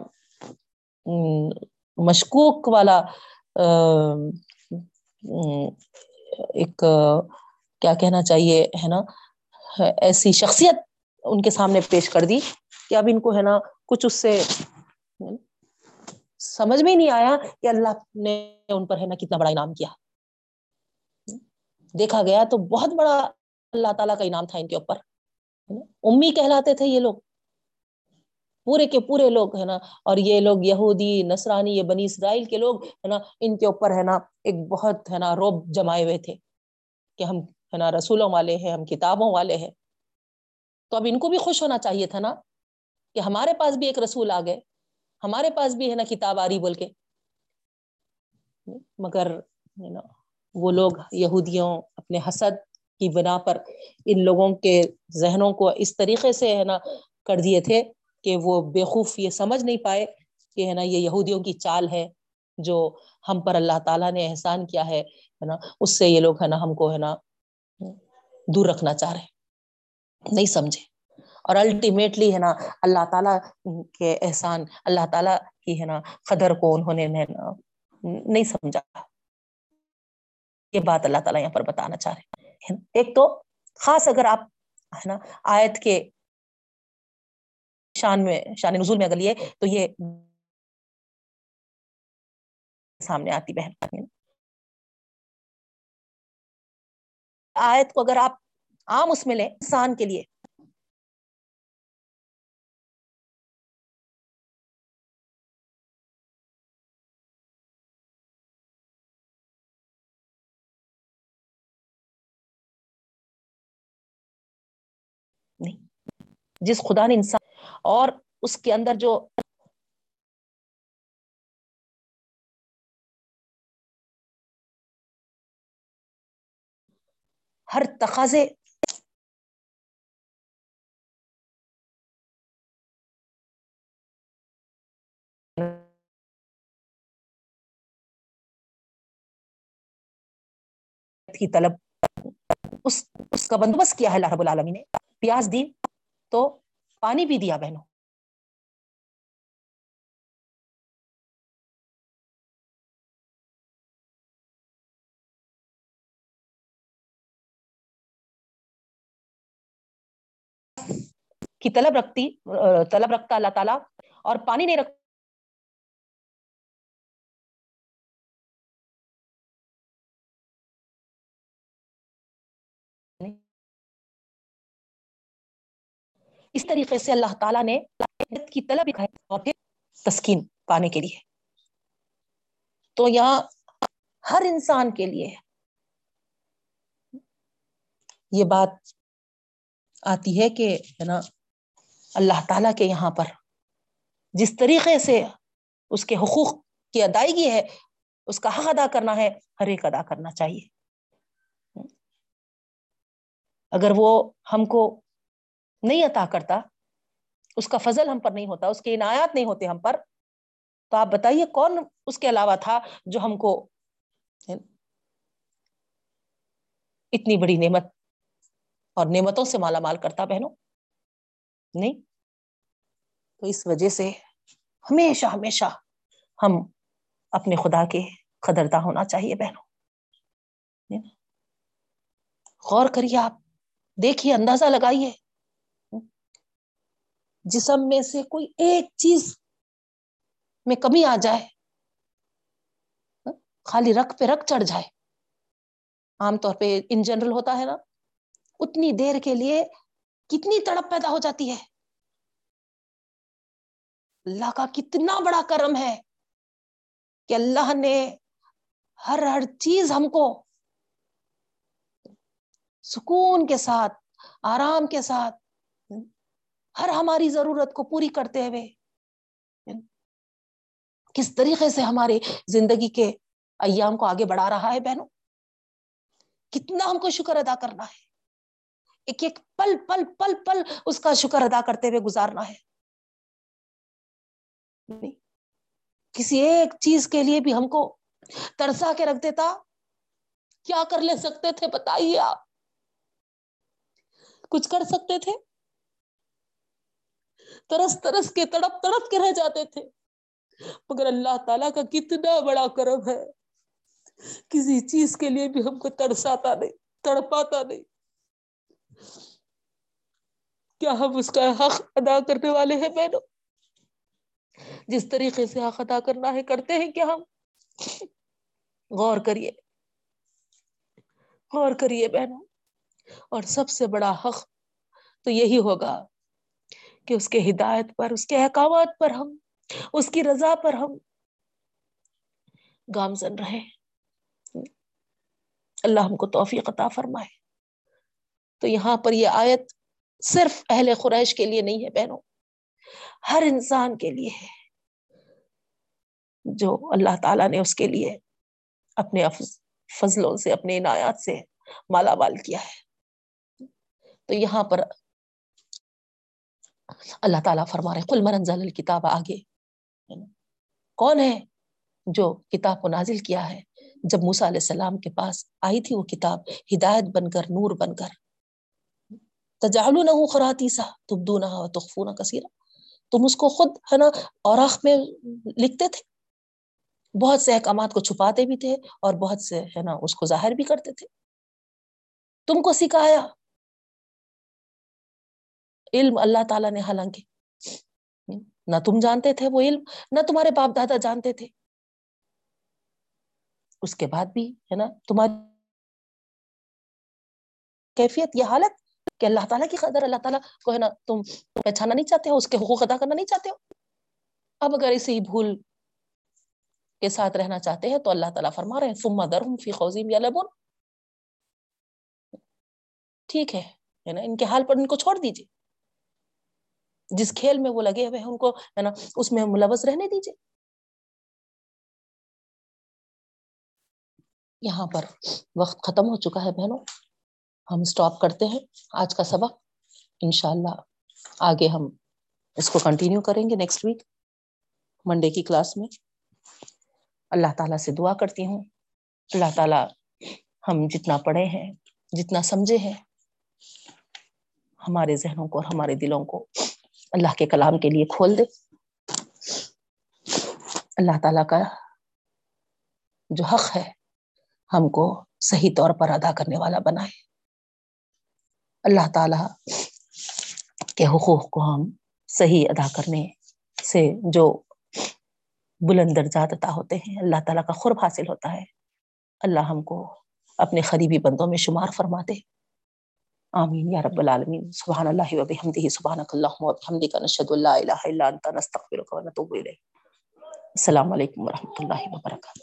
مشکوک والا ایک، کیا کہنا چاہیے، ہے نا، ایسی شخصیت ان کے سامنے پیش کر دی کہ اب ان کو ہے نا کچھ اس سے سمجھ میں نہیں آیا کہ اللہ نے ان پر ہے نا کتنا بڑا انعام کیا۔ دیکھا گیا تو بہت بڑا اللہ تعالیٰ کا انعام تھا ان کے اوپر امی کہلاتے تھے یہ لوگ، پورے کے پورے لوگ، ہے نا؟ اور یہ لوگ یہودی نسرانی یہ بنی اسرائیل کے لوگ، ہے نا؟ ان کے اوپر، ہے نا، ایک بہت، ہے نا، روب جمائے ہوئے تھے کہ ہم، ہے نا، رسولوں والے ہیں، ہم کتابوں والے ہیں۔ تو اب ان کو بھی خوش ہونا چاہیے تھا نا کہ ہمارے پاس بھی ایک رسول آ گئے، ہمارے پاس بھی، ہے نا، کتاب آ رہی بول کے۔ مگر وہ لوگ یہودیوں اپنے حسد کی بنا پر ان لوگوں کے ذہنوں کو اس طریقے سے ہے نا کر دیے تھے کہ وہ بےخوف یہ سمجھ نہیں پائے کہ ہے نا یہ یہودیوں کی چال ہے جو ہم پر اللہ تعالیٰ نے احسان کیا ہے نا؟ اس سے یہ لوگ ہے نا ہم کو ہے نا دور رکھنا چاہ رہے نہیں سمجھے۔ اور الٹیمیٹلی ہے نا اللہ تعالیٰ کے احسان، اللہ تعالیٰ کی ہے نا قدر کو انہوں نے نہیں سمجھا۔ یہ بات اللہ تعالیٰ یہاں پر بتانا چاہ رہے ہیں۔ ایک تو خاص اگر آپ ہے نا آیت کے شان میں، شان نزول میں اگر لیے تو یہ سامنے آتی بہن۔ آیت کو اگر آپ عام اس میں لیں انسان کے لیے جس خدا نے انسان اور اس کے اندر جو ہر تقاضے کی طلب اس اس کا بندوبست کیا ہے اللہ رب العالمی نے؟ پیاز دی تو پانی بھی دیا بہنوں۔ کی طلب رکھتی، طلب رکھتا اللہ تعالیٰ اور پانی نہیں رکھتا۔ اس طریقے سے اللہ تعالیٰ نے کی طلب تسکین پانے کے لیے۔ تو یہاں ہر انسان کے لیے یہ بات آتی ہے کہ ہے نا، اللہ تعالیٰ کے یہاں پر جس طریقے سے اس کے حقوق کی ادائیگی ہے، اس کا حق ادا کرنا ہے، ہر ایک ادا کرنا چاہیے۔ اگر وہ ہم کو نہیں عطا کرتا، اس کا فضل ہم پر نہیں ہوتا، اس کے عنایات نہیں ہوتے ہم پر۔ تو آپ بتائیے، کون اس کے علاوہ تھا جو ہم کو اتنی بڑی نعمت اور نعمتوں سے مالا مال کرتا بہنوں؟ نہیں۔ تو اس وجہ سے ہمیشہ ہمیشہ ہم اپنے خدا کے قدردہ ہونا چاہیے بہنوں۔ غور کریے آپ، دیکھیے، اندازہ لگائیے۔ جسم میں سے کوئی ایک چیز میں کمی آ جائے، خالی رکھ پہ رکھ چڑھ جائے۔ عام طور پہ ان جنرل ہوتا ہے نا، اتنی دیر کے لیے کتنی تڑپ پیدا ہو جاتی ہے۔ اللہ کا کتنا بڑا کرم ہے کہ اللہ نے ہر ہر چیز ہم کو سکون کے ساتھ، آرام کے ساتھ ہر ہماری ضرورت کو پوری کرتے ہوئے۔ کس طریقے سے ہمارے زندگی کے ایام کو آگے بڑھا رہا ہے بہنوں؟ کتنا ہم کو شکر ادا کرنا ہے۔ ایک ایک پل پل پل پل اس کا شکر ادا کرتے ہوئے گزارنا ہے۔ کسی ایک چیز کے لیے بھی ہم کو ترسا کے رکھ دیتا۔ کیا کر لے سکتے تھے بتائیے آپ؟ کچھ کر سکتے تھے؟ ترس ترس کے تڑپ تڑپ کے رہ جاتے تھے۔ مگر اللہ تعالی کا کتنا بڑا کرم ہے۔ کسی چیز کے لیے بھی ہم کو تڑساتا نہیں، تڑپاتا نہیں۔ کیا ہم اس کا حق ادا کرنے والے ہیں بہنوں؟ جس طریقے سے حق ادا کرنا ہے، کرتے ہیں کیا ہم؟ غور کریے۔ غور کریے بہنوں۔ اور سب سے بڑا حق تو یہی ہوگا۔ کہ اس کے ہدایت پر، اس کے احکامات پر ہم، اس کی رضا پر ہم گامزن رہے اللہ ہم کو توفیق عطا فرمائے۔ تو یہاں پر یہ آیت صرف اہل قریش کے لیے نہیں ہے بہنوں، ہر انسان کے لیے ہے۔ جو اللہ تعالیٰ نے اس کے لیے اپنے فضلوں سے، اپنے عنایات سے مالا مال کیا ہے۔ تو یہاں پر اللہ تعالیٰ فرما رہے کل مرنزل کتاب آگے۔ کون ہے جو کتاب کو نازل کیا ہے؟ جب موسا علیہ السلام کے پاس آئی تھی وہ کتاب، ہدایت بن کر، نور بن کر۔ تجالو نہ خراتی سا تم تخفو نہ کثیرہ تم اس کو خود، ہے نا اور میں لکھتے تھے؟ بہت سے احکامات کو چھپاتے بھی تھے اور بہت سے، ہے نا، اس کو ظاہر بھی کرتے تھے۔ تم کو سکھایا علم اللہ تعالیٰ نے حالانکہ نہ تم جانتے تھے وہ علم، نہ تمہارے باپ دادا جانتے تھے۔ اس کے بعد بھی، ہے نا، تمہاری کیفیت، یہ حالت کہ اللہ تعالیٰ کی قدر، اللہ تعالیٰ کو، ہے نا، تم پہچانا نہیں چاہتے ہو، اس کے حقوق ادا کرنا نہیں چاہتے ہو۔ اب اگر اسی بھول کے ساتھ رہنا چاہتے ہیں تو اللہ تعالیٰ فرما رہے ہیں فما درم فی خوزیم یا لبن ٹھیک ہے نا، ان کے حال پر ان کو چھوڑ دیجیے جس کھیل میں وہ لگے ہوئے ہیں، ان کو، ہے نا، اس میں ملوث رہنے دیجیے یہاں پر وقت ختم ہو چکا ہے بہنوں۔ ہم سٹاپ کرتے ہیں آج کا سبق۔ انشاءاللہ آگے ہم اس کو کنٹینیو کریں گے نیکسٹ ویک منڈے کی کلاس میں۔ اللہ تعالیٰ سے دعا کرتی ہوں۔ اللہ تعالیٰ ہم جتنا پڑھے ہیں، جتنا سمجھے ہیں، ہمارے ذہنوں کو اور ہمارے دلوں کو اللہ کے کلام کے لیے کھول دے۔ اللہ تعالیٰ کا جو حق ہے، ہم کو صحیح طور پر ادا کرنے والا بنائے۔ اللہ تعالی کے حقوق کو ہم صحیح ادا کرنے سے جو بلند درجات عطا ہوتے ہیں، اللہ تعالیٰ کا خرب حاصل ہوتا ہے۔ اللہ ہم کو اپنے قریبی بندوں میں شمار فرماتے۔ آمین یا رب العالمین. سبحان اللہ و بحمدہ. سبحانک اللہم و بحمدک. نشہد اللہ الہ الا انت. نستغفرک و نتوب الیک. السلام علیکم ورحمۃ اللہ وبرکاتہ.